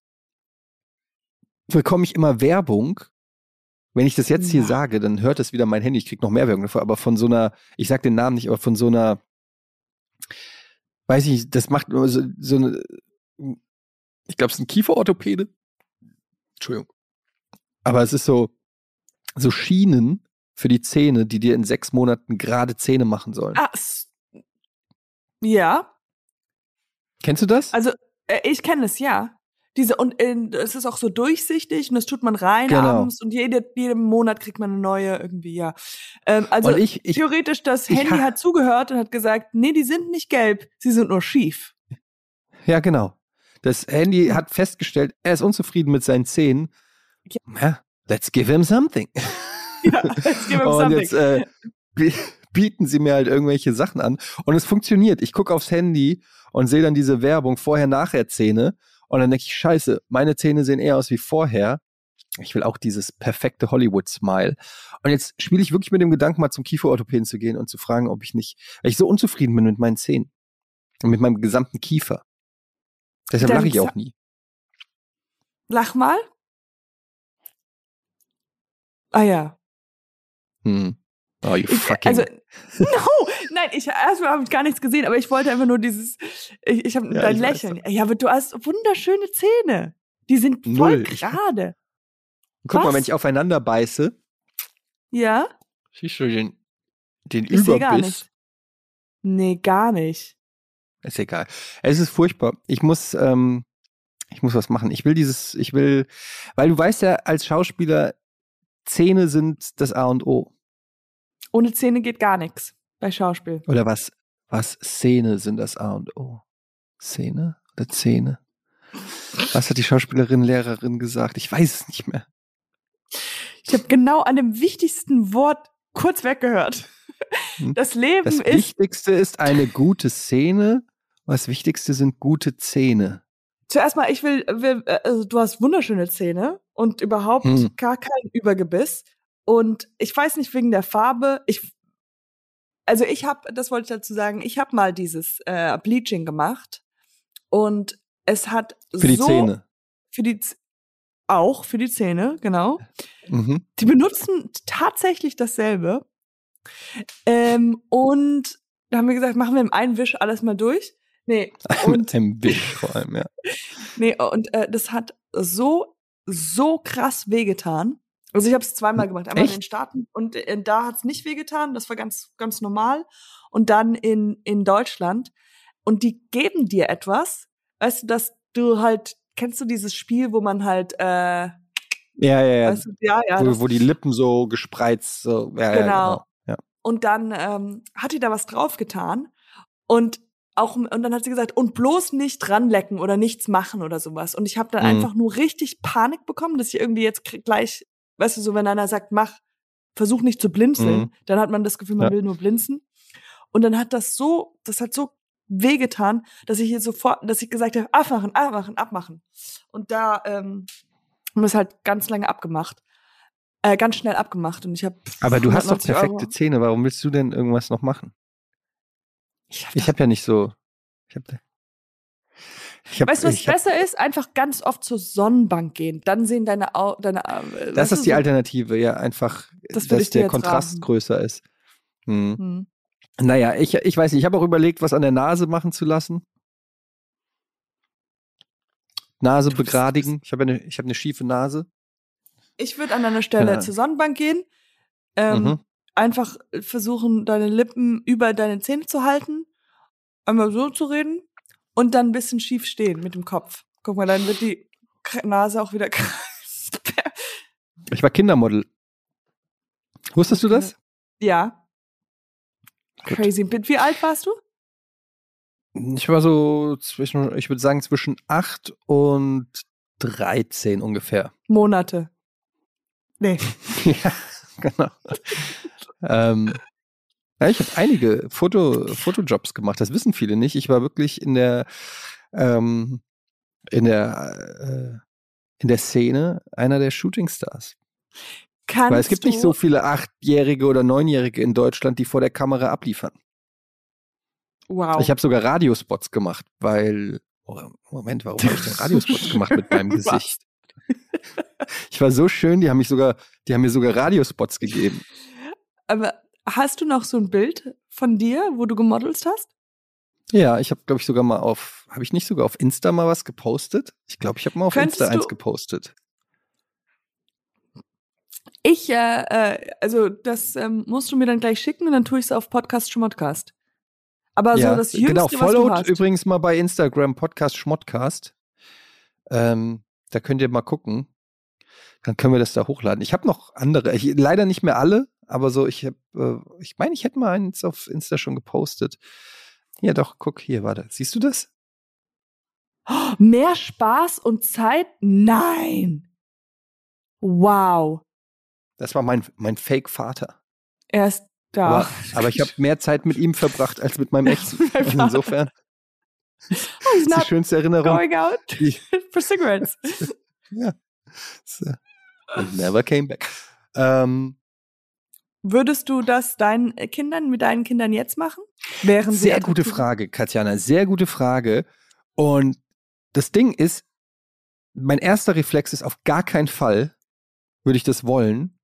bekomme ich immer Werbung. Wenn ich das jetzt hier Ja. sage, dann hört es wieder mein Handy. Ich krieg noch mehr Werbung davor, aber von so einer, ich sag den Namen nicht, aber von so einer, weiß ich nicht, das macht nur so, so eine, ich glaube, es ist ein Kieferorthopäde. Entschuldigung. Aber es ist so, so Schienen für die Zähne, die dir in sechs Monaten gerade Zähne machen sollen. Ah, ja, Kennst du das? also äh, ich kenne es, ja. Diese, und äh, es ist auch so durchsichtig und das tut man rein Genau. abends und jede, jeden Monat kriegt man eine neue irgendwie, ja. Ähm, also ich, ich, theoretisch, das ich Handy ha- hat zugehört und hat gesagt, nee, die sind nicht gelb, sie sind nur schief. Ja, genau. Das Handy hat festgestellt, er ist unzufrieden mit seinen Zähnen. Ja. Let's give him something. Ja, let's give him [LAUGHS] Und something. jetzt äh, bi- bieten sie mir halt irgendwelche Sachen an. Und es funktioniert. Ich gucke aufs Handy und sehe dann diese Werbung Vorher-Nachher-Zähne. Und dann denke ich, scheiße, meine Zähne sehen eher aus wie vorher. Ich will auch dieses perfekte Hollywood-Smile. Und jetzt spiele ich wirklich mit dem Gedanken, mal zum Kieferorthopäden zu gehen und zu fragen, ob ich nicht, weil ich so unzufrieden bin mit meinen Zähnen. Und mit meinem gesamten Kiefer. Deshalb lache ich auch nie. Lach mal. Ah ja. Hm. Oh, you Ich, fucking. also, [LAUGHS] no, nein, ich erstmal habe ich gar nichts gesehen, aber ich wollte einfach nur dieses, ich, ich habe Ja, dein ich weiß Lächeln. Ja, aber du hast wunderschöne Zähne. Die sind voll Null. Gerade. Guck mal, was? wenn ich aufeinander beiße, Ja? siehst du den, den Ich sehe gar Überbiss. nichts. Nee, gar nicht. Ist egal. Es ist furchtbar. Ich muss, ähm, ich muss was machen. Ich will dieses, ich will, weil du weißt ja, als Schauspieler, Zähne sind das A und O. Ohne Zähne geht gar nichts bei Schauspiel. Oder was, was Szene sind das A und O? Szene oder Zähne? Was hat die Schauspielerin, Lehrerin gesagt? Ich weiß es nicht mehr. Ich habe genau an dem wichtigsten Wort kurz weggehört. Hm. Das Leben Das ist Wichtigste ist eine gute Szene. Das Wichtigste sind gute Zähne. Zuerst mal, ich will, will äh, also du hast wunderschöne Zähne und überhaupt Hm. gar kein Übergebiss. Und ich weiß nicht wegen der Farbe. Ich, also ich habe, das wollte ich dazu sagen, ich habe mal dieses äh, Bleaching gemacht und es hat Für die so Zähne. für die auch für die Zähne, genau. Mhm. Die benutzen tatsächlich dasselbe. Ähm, und da haben wir gesagt, machen wir im einen Wisch alles mal durch. Nee, [LAUGHS] und Mit einem Wisch vor allem, ja. [LAUGHS] Nee, und äh, das hat so, so krass wehgetan. Also ich habe es zweimal gemacht. Einmal in Echt? den Staaten und äh, da hat's nicht wehgetan. Das war ganz, ganz normal. Und dann in, in Deutschland. Und die geben dir etwas, weißt du, dass du halt, kennst du dieses Spiel, wo man halt, äh, Ja, ja, ja. weißt du, ja, ja, wo, wo die Lippen so gespreizt, so, ja, ja, Genau. genau. Ja. Und dann ähm, hat die da was draufgetan und auch und dann hat sie gesagt und bloß nicht dranlecken oder nichts machen oder sowas. Und ich habe dann Mhm. einfach nur richtig Panik bekommen, dass ich irgendwie jetzt gleich, weißt du, so wenn einer sagt, mach, versuch nicht zu blinzeln, Mhm. dann hat man das Gefühl, man Ja. will nur blinzen. Und dann hat das so, das hat so wehgetan, dass ich jetzt sofort, dass ich gesagt habe, abmachen, abmachen, abmachen. Und da ähm, haben wir es halt ganz lange abgemacht. Äh, ganz schnell abgemacht und ich habe Aber du hast doch 190 perfekte Euro. Zähne. Warum willst du denn irgendwas noch machen? Ich hab habe ja nicht so. Ich habe. Hab, Weißt du, was hab, besser ist? Einfach ganz oft zur Sonnenbank gehen. Dann sehen deine Au deine äh, Das ist die so- Alternative, ja, einfach, Das dass der Kontrast raten. größer ist. Hm. Hm. Naja, ich, ich weiß nicht, ich habe auch überlegt, was an der Nase machen zu lassen. Nase begradigen. Ich habe eine, ich habe eine schiefe Nase. Ich würde an deiner Stelle Ja. zur Sonnenbank gehen. Ähm, Mhm. Einfach versuchen, deine Lippen über deine Zähne zu halten. Einmal so zu reden. Und dann ein bisschen schief stehen mit dem Kopf. Guck mal, dann wird die Nase auch wieder [LAUGHS] Ich war Kindermodel. Wusstest du das? Ja. Gut. Crazy. Wie alt warst du? Ich war so zwischen, ich würde sagen, zwischen 8 und 13 ungefähr. Monate. Nee. [LAUGHS] ja, genau. [LAUGHS] ähm, ja, ich habe einige Foto, Fotojobs gemacht, das wissen viele nicht. Ich war wirklich in der, ähm, in der, äh, in der Szene einer der Shootingstars. Kannst Weil es gibt nicht so viele Achtjährige oder Neunjährige in Deutschland, die vor der Kamera abliefern. Wow. Ich habe sogar Radiospots gemacht, weil. Oh, Moment, warum habe ich denn Radiospots [LAUGHS] gemacht mit meinem? Gesicht? Ich war so schön, die haben mich sogar, die haben mir sogar Radiospots gegeben. Aber hast du noch so ein Bild von dir, wo du gemodelt hast? Ja, ich habe, glaube ich, sogar mal auf, habe ich nicht sogar auf Insta mal was gepostet? Ich glaube, ich habe mal auf Könntest Insta eins gepostet. Ich, äh, äh, also das ähm, musst du mir dann gleich schicken und dann tue ich es auf Podcast Schmottcast. Aber so das Jüngste, genau, was du followt übrigens mal bei Instagram Podcast Schmottcast. Ähm, da könnt ihr mal gucken. Dann können wir das da hochladen. Ich habe noch andere, ich, leider nicht mehr alle, aber so, ich habe, äh, ich meine, ich hätte mal eins auf Insta schon gepostet. Ja, doch, guck, hier war das. Siehst du das? Oh, Mehr Spaß und Zeit? Nein. Wow. Das war mein, mein Fake-Vater. Er ist da. Aber, aber ich habe mehr Zeit mit ihm verbracht als mit meinem echten. [LAUGHS] Also insofern oh, he's ist die schönste Erinnerung. going out [LAUGHS] for cigarettes. [LAUGHS] so, and never came back. Ähm, Würdest du das deinen äh, Kindern, mit deinen Kindern jetzt machen? Wären sie Sehr gute attraktiv? Frage, Katjana, sehr gute Frage. Und das Ding ist, mein erster Reflex ist auf gar keinen Fall, würde ich das wollen.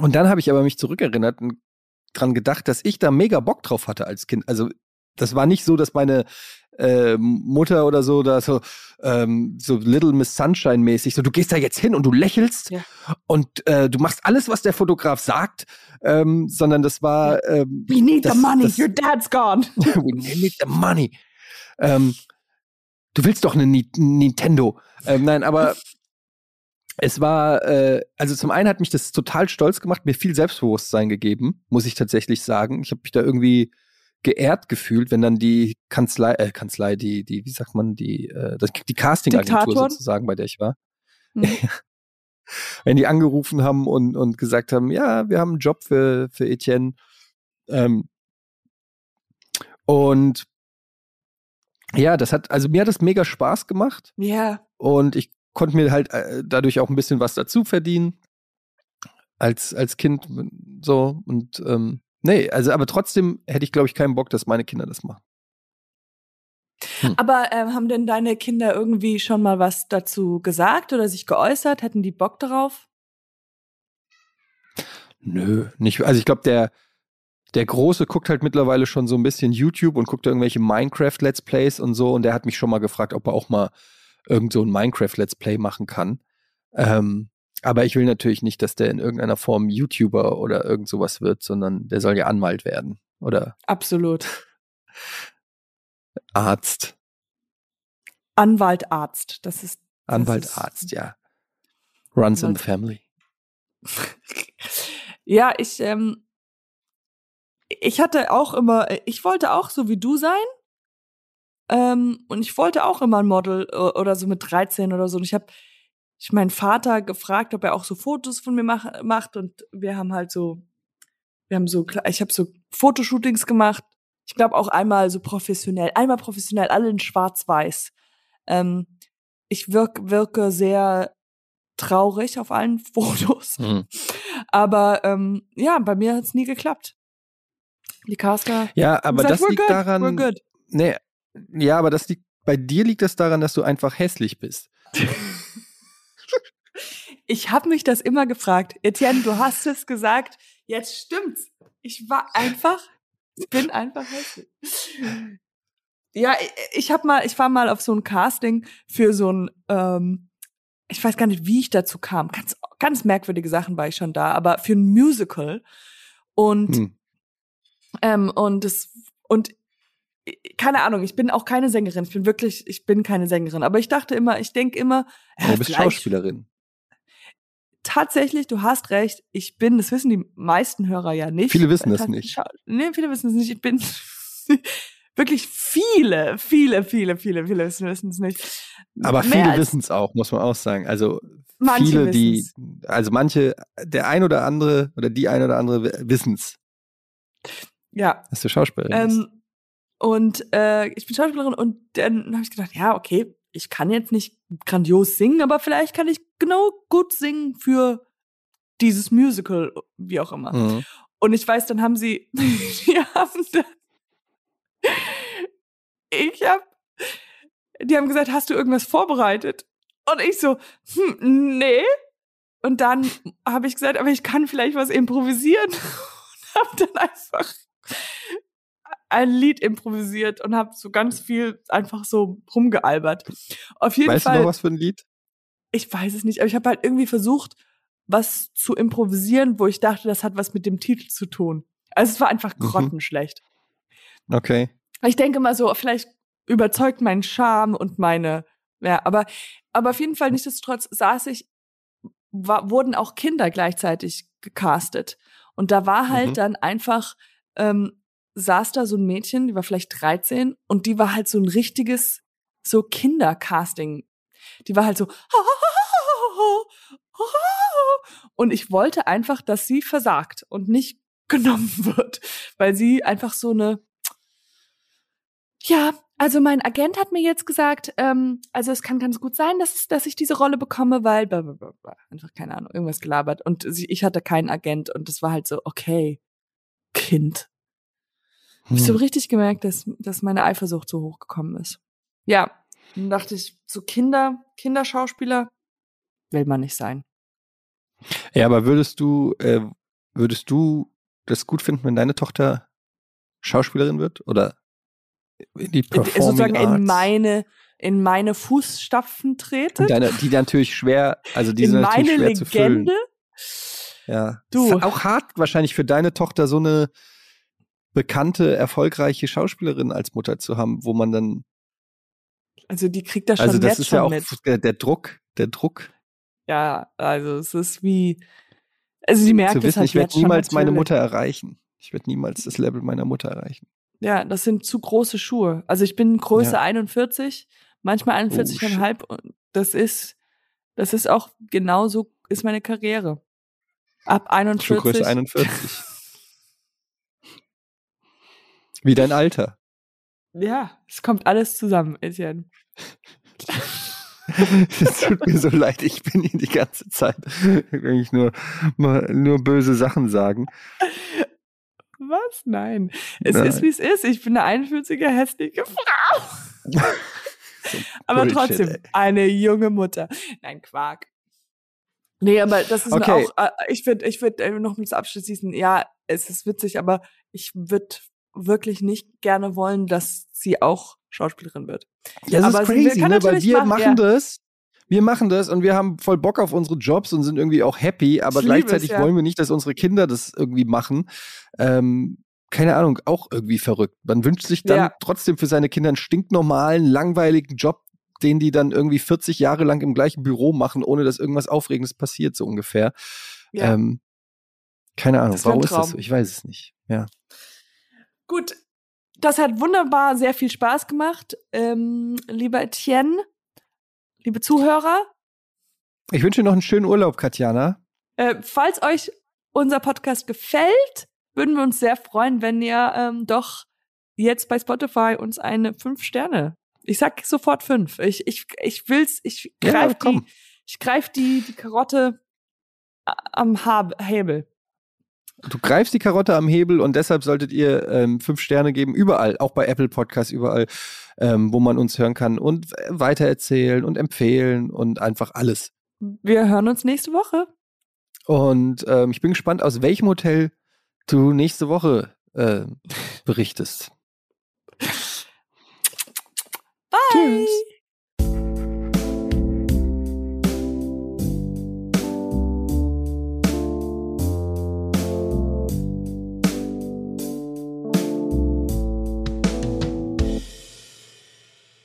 Und dann habe ich aber mich zurückerinnert und dran gedacht, dass ich da mega Bock drauf hatte als Kind. Also das war nicht so, dass meine äh, Mutter oder so da so ähm, so Little Miss Sunshine mäßig so du gehst da jetzt hin und du lächelst Ja. und äh, du machst alles was der Fotograf sagt ähm, sondern das war ähm, We need Das- the money. das- Your dad's gone. [LAUGHS] We need the money. Ähm, du willst doch eine Ni Nintendo. Ähm, nein, aber [LAUGHS] es war, äh, also zum einen hat mich das total stolz gemacht, mir viel Selbstbewusstsein gegeben, muss ich tatsächlich sagen. Ich habe mich da irgendwie geehrt gefühlt, wenn dann die Kanzlei, äh, Kanzlei, die, die, wie sagt man, die, äh, das- die Castingagentur sozusagen, bei der ich war, Hm. [LAUGHS] wenn die angerufen haben und, und gesagt haben, ja, wir haben einen Job für, für Etienne. Ähm, und ja, das hat, also mir hat es mega Spaß gemacht Ja. und ich konnte mir halt äh, dadurch auch ein bisschen was dazu verdienen als, als Kind so und ähm, nee, also aber trotzdem hätte ich glaube ich keinen Bock, dass meine Kinder das machen. Aber ähm, haben denn deine Kinder irgendwie schon mal was dazu gesagt oder sich geäußert? Hätten die Bock darauf? Nö, nicht. Also ich glaube, der, der Große guckt halt mittlerweile schon so ein bisschen YouTube und guckt irgendwelche Minecraft-Let's Plays und so. Und der hat mich schon mal gefragt, ob er auch mal irgend so ein Minecraft-Let's Play machen kann. Ähm, aber ich will natürlich nicht, dass der in irgendeiner Form YouTuber oder irgend sowas wird, sondern der soll ja Anwalt werden oder Absolut. Arzt. Anwalt, Arzt. Das ist. Anwalt, ist- Arzt, ja. Runs in Anwalt. the family. [LAUGHS] Ja, ich, ähm, ich hatte auch immer, ich wollte auch so wie du sein. Ähm, und ich wollte auch immer ein Model o- oder so mit 13 oder so. Und ich habe ich meinen Vater gefragt, ob er auch so Fotos von mir mach, macht. Und wir haben halt so, wir haben so, ich habe so Fotoshootings gemacht. Ich glaube auch einmal so professionell, einmal professionell, alle in Schwarz-Weiß. Ähm, ich wirk, wirke sehr traurig auf allen [LAUGHS] Fotos. Mhm. Aber ähm, ja, bei mir hat's nie geklappt. Die Caster. Ja, aber gesagt, das "We're liegt good, daran. Nee, ja, aber das liegt, bei dir liegt das daran, dass du einfach hässlich bist. [LAUGHS] Ich habe mich das immer gefragt. Etienne, du hast es gesagt. Jetzt stimmt's. Ich war einfach, ich bin einfach hässlich. Ja, ich, habe mal, ich war mal auf so ein Casting für so ein, ähm, ich weiß gar nicht, wie ich dazu kam. Ganz, ganz merkwürdige Sachen war ich schon da, aber für ein Musical. Und Hm. Ähm, und es und keine Ahnung, ich bin auch keine Sängerin. Ich bin wirklich, ich bin keine Sängerin. Aber ich dachte immer, ich denke immer, ja, du bist Schauspielerin. Tatsächlich, du hast recht. Ich bin, das wissen die meisten Hörer ja nicht. Viele wissen das nicht. Nee, viele wissen es nicht. Ich bin [LAUGHS] wirklich viele, viele, viele, viele, viele wissen es nicht. Aber Mehr viele wissen es auch, muss man auch sagen. Also manche viele, die, wissen's. also manche, der ein oder andere oder die ein oder andere wissen es, Ja, dass du Schauspielerin bist. Ähm, und äh, ich bin Schauspielerin und dann habe ich gedacht, ja, okay, ich kann jetzt nicht grandios singen, aber vielleicht kann ich genau gut singen für dieses Musical, wie auch immer. Mhm. Und ich weiß, dann haben sie, [LAUGHS] die haben dann, ich hab, die haben gesagt, hast du irgendwas vorbereitet? Und ich so, hm, nee. Und dann habe ich gesagt, aber ich kann vielleicht was improvisieren. [LAUGHS] Und habe dann einfach ein Lied improvisiert und habe so ganz viel einfach so rumgealbert. Auf jeden weißt Fall. du noch was für ein Lied? Ich weiß es nicht, aber ich habe halt irgendwie versucht, was zu improvisieren, wo ich dachte, das hat was mit dem Titel zu tun. Also es war einfach Mhm. grottenschlecht. Okay. Ich denke mal so, vielleicht überzeugt mein Charme und meine, ja, aber, aber auf jeden Fall nichtsdestotrotz saß ich, war, wurden auch Kinder gleichzeitig gecastet. Und da war halt Mhm. dann einfach, ähm, saß da so ein Mädchen, die war vielleicht 13 und die war halt so ein richtiges, so Kindercasting. Die war halt so, [LAUGHS] und ich wollte einfach, dass sie versagt und nicht [LAUGHS] genommen wird, weil sie einfach so eine, ja, also mein Agent hat mir jetzt gesagt, ähm, also es kann ganz gut sein, dass, dass ich diese Rolle bekomme, weil bla, bla, bla, bla. einfach keine Ahnung, irgendwas gelabert und ich hatte keinen Agent und das war halt so, okay, Kind. Hm. Ich habe richtig gemerkt, dass, dass meine Eifersucht so hochgekommen ist. Ja, dann dachte ich, so Kinder, Kinderschauspieler will man nicht sein. Ja, aber würdest du, äh, würdest du das gut finden, wenn deine Tochter Schauspielerin wird? Oder in die Performing sozusagen in Arts? meine, in meine Fußstapfen trete? Deine, die natürlich schwer, also die in sind natürlich meine schwer zu füllen. Legende? Ja. Du. Ist auch hart wahrscheinlich für deine Tochter so eine bekannte, erfolgreiche Schauspielerin als Mutter zu haben, wo man dann, Also die kriegt das schon also das jetzt ist schon ja auch mit. der, der Druck, der Druck Ja, also es ist wie, also sie merkt zu es wissen, halt ich werde niemals meine. Mutter erreichen. Ich werde niemals das Level meiner Mutter erreichen. Ja, das sind zu große Schuhe. Also ich bin Größe Ja. 41, manchmal Oh, 41,5 und das ist, das ist auch genauso ist meine Karriere. Ab 41. Schuhgröße 41. Wie dein Alter. Ja, es kommt alles zusammen, Etienne. Es tut mir so leid, ich bin hier die ganze Zeit eigentlich nur, nur böse Sachen sagen. Was? Nein. Es Nein. ist, wie es ist. Ich bin eine 41er hässliche Frau. [LAUGHS] aber Bullshit, trotzdem, ey. eine junge Mutter. Nein, Quark. Nee, aber das ist Okay. mir auch, äh, ich würde, ich würde äh, noch mit Abschluss diesen, ja, es ist witzig, aber ich würde wirklich nicht gerne wollen, dass sie auch Schauspielerin wird. Ja, das Aber ist crazy, ne? weil wir machen, machen das, wir machen das und wir haben voll Bock auf unsere Jobs und sind irgendwie auch happy, aber Ich liebe es, gleichzeitig ja. wollen wir nicht, dass unsere Kinder das irgendwie machen. Ähm, keine Ahnung, auch irgendwie verrückt. Man wünscht sich dann Ja. trotzdem für seine Kinder einen stinknormalen, langweiligen Job, den die dann irgendwie 40 Jahre lang im gleichen Büro machen, ohne dass irgendwas Aufregendes passiert, so ungefähr. Ja. Ähm, keine Ahnung, warum ist das so? Ich weiß es nicht. Ja. Gut, das hat wunderbar sehr viel Spaß gemacht. Ähm, lieber Etienne, liebe Zuhörer, Ich wünsche dir noch einen schönen Urlaub, Katjana. Äh, falls euch unser Podcast gefällt, würden wir uns sehr freuen, wenn ihr ähm, doch jetzt bei Spotify uns eine fünf Sterne. Ich sag sofort fünf. Ich ich ich will's. Ich Ja, greif komm. die. Ich greif die die Karotte am Hab Hebel. Du greifst die Karotte am Hebel und deshalb solltet ihr ähm, fünf Sterne geben, überall, auch bei Apple Podcasts, überall, ähm, wo man uns hören kann und äh, weitererzählen und empfehlen und einfach alles. Wir hören uns nächste Woche. Und ähm, ich bin gespannt, aus welchem Hotel du nächste Woche äh, berichtest. Bye. Tschüss.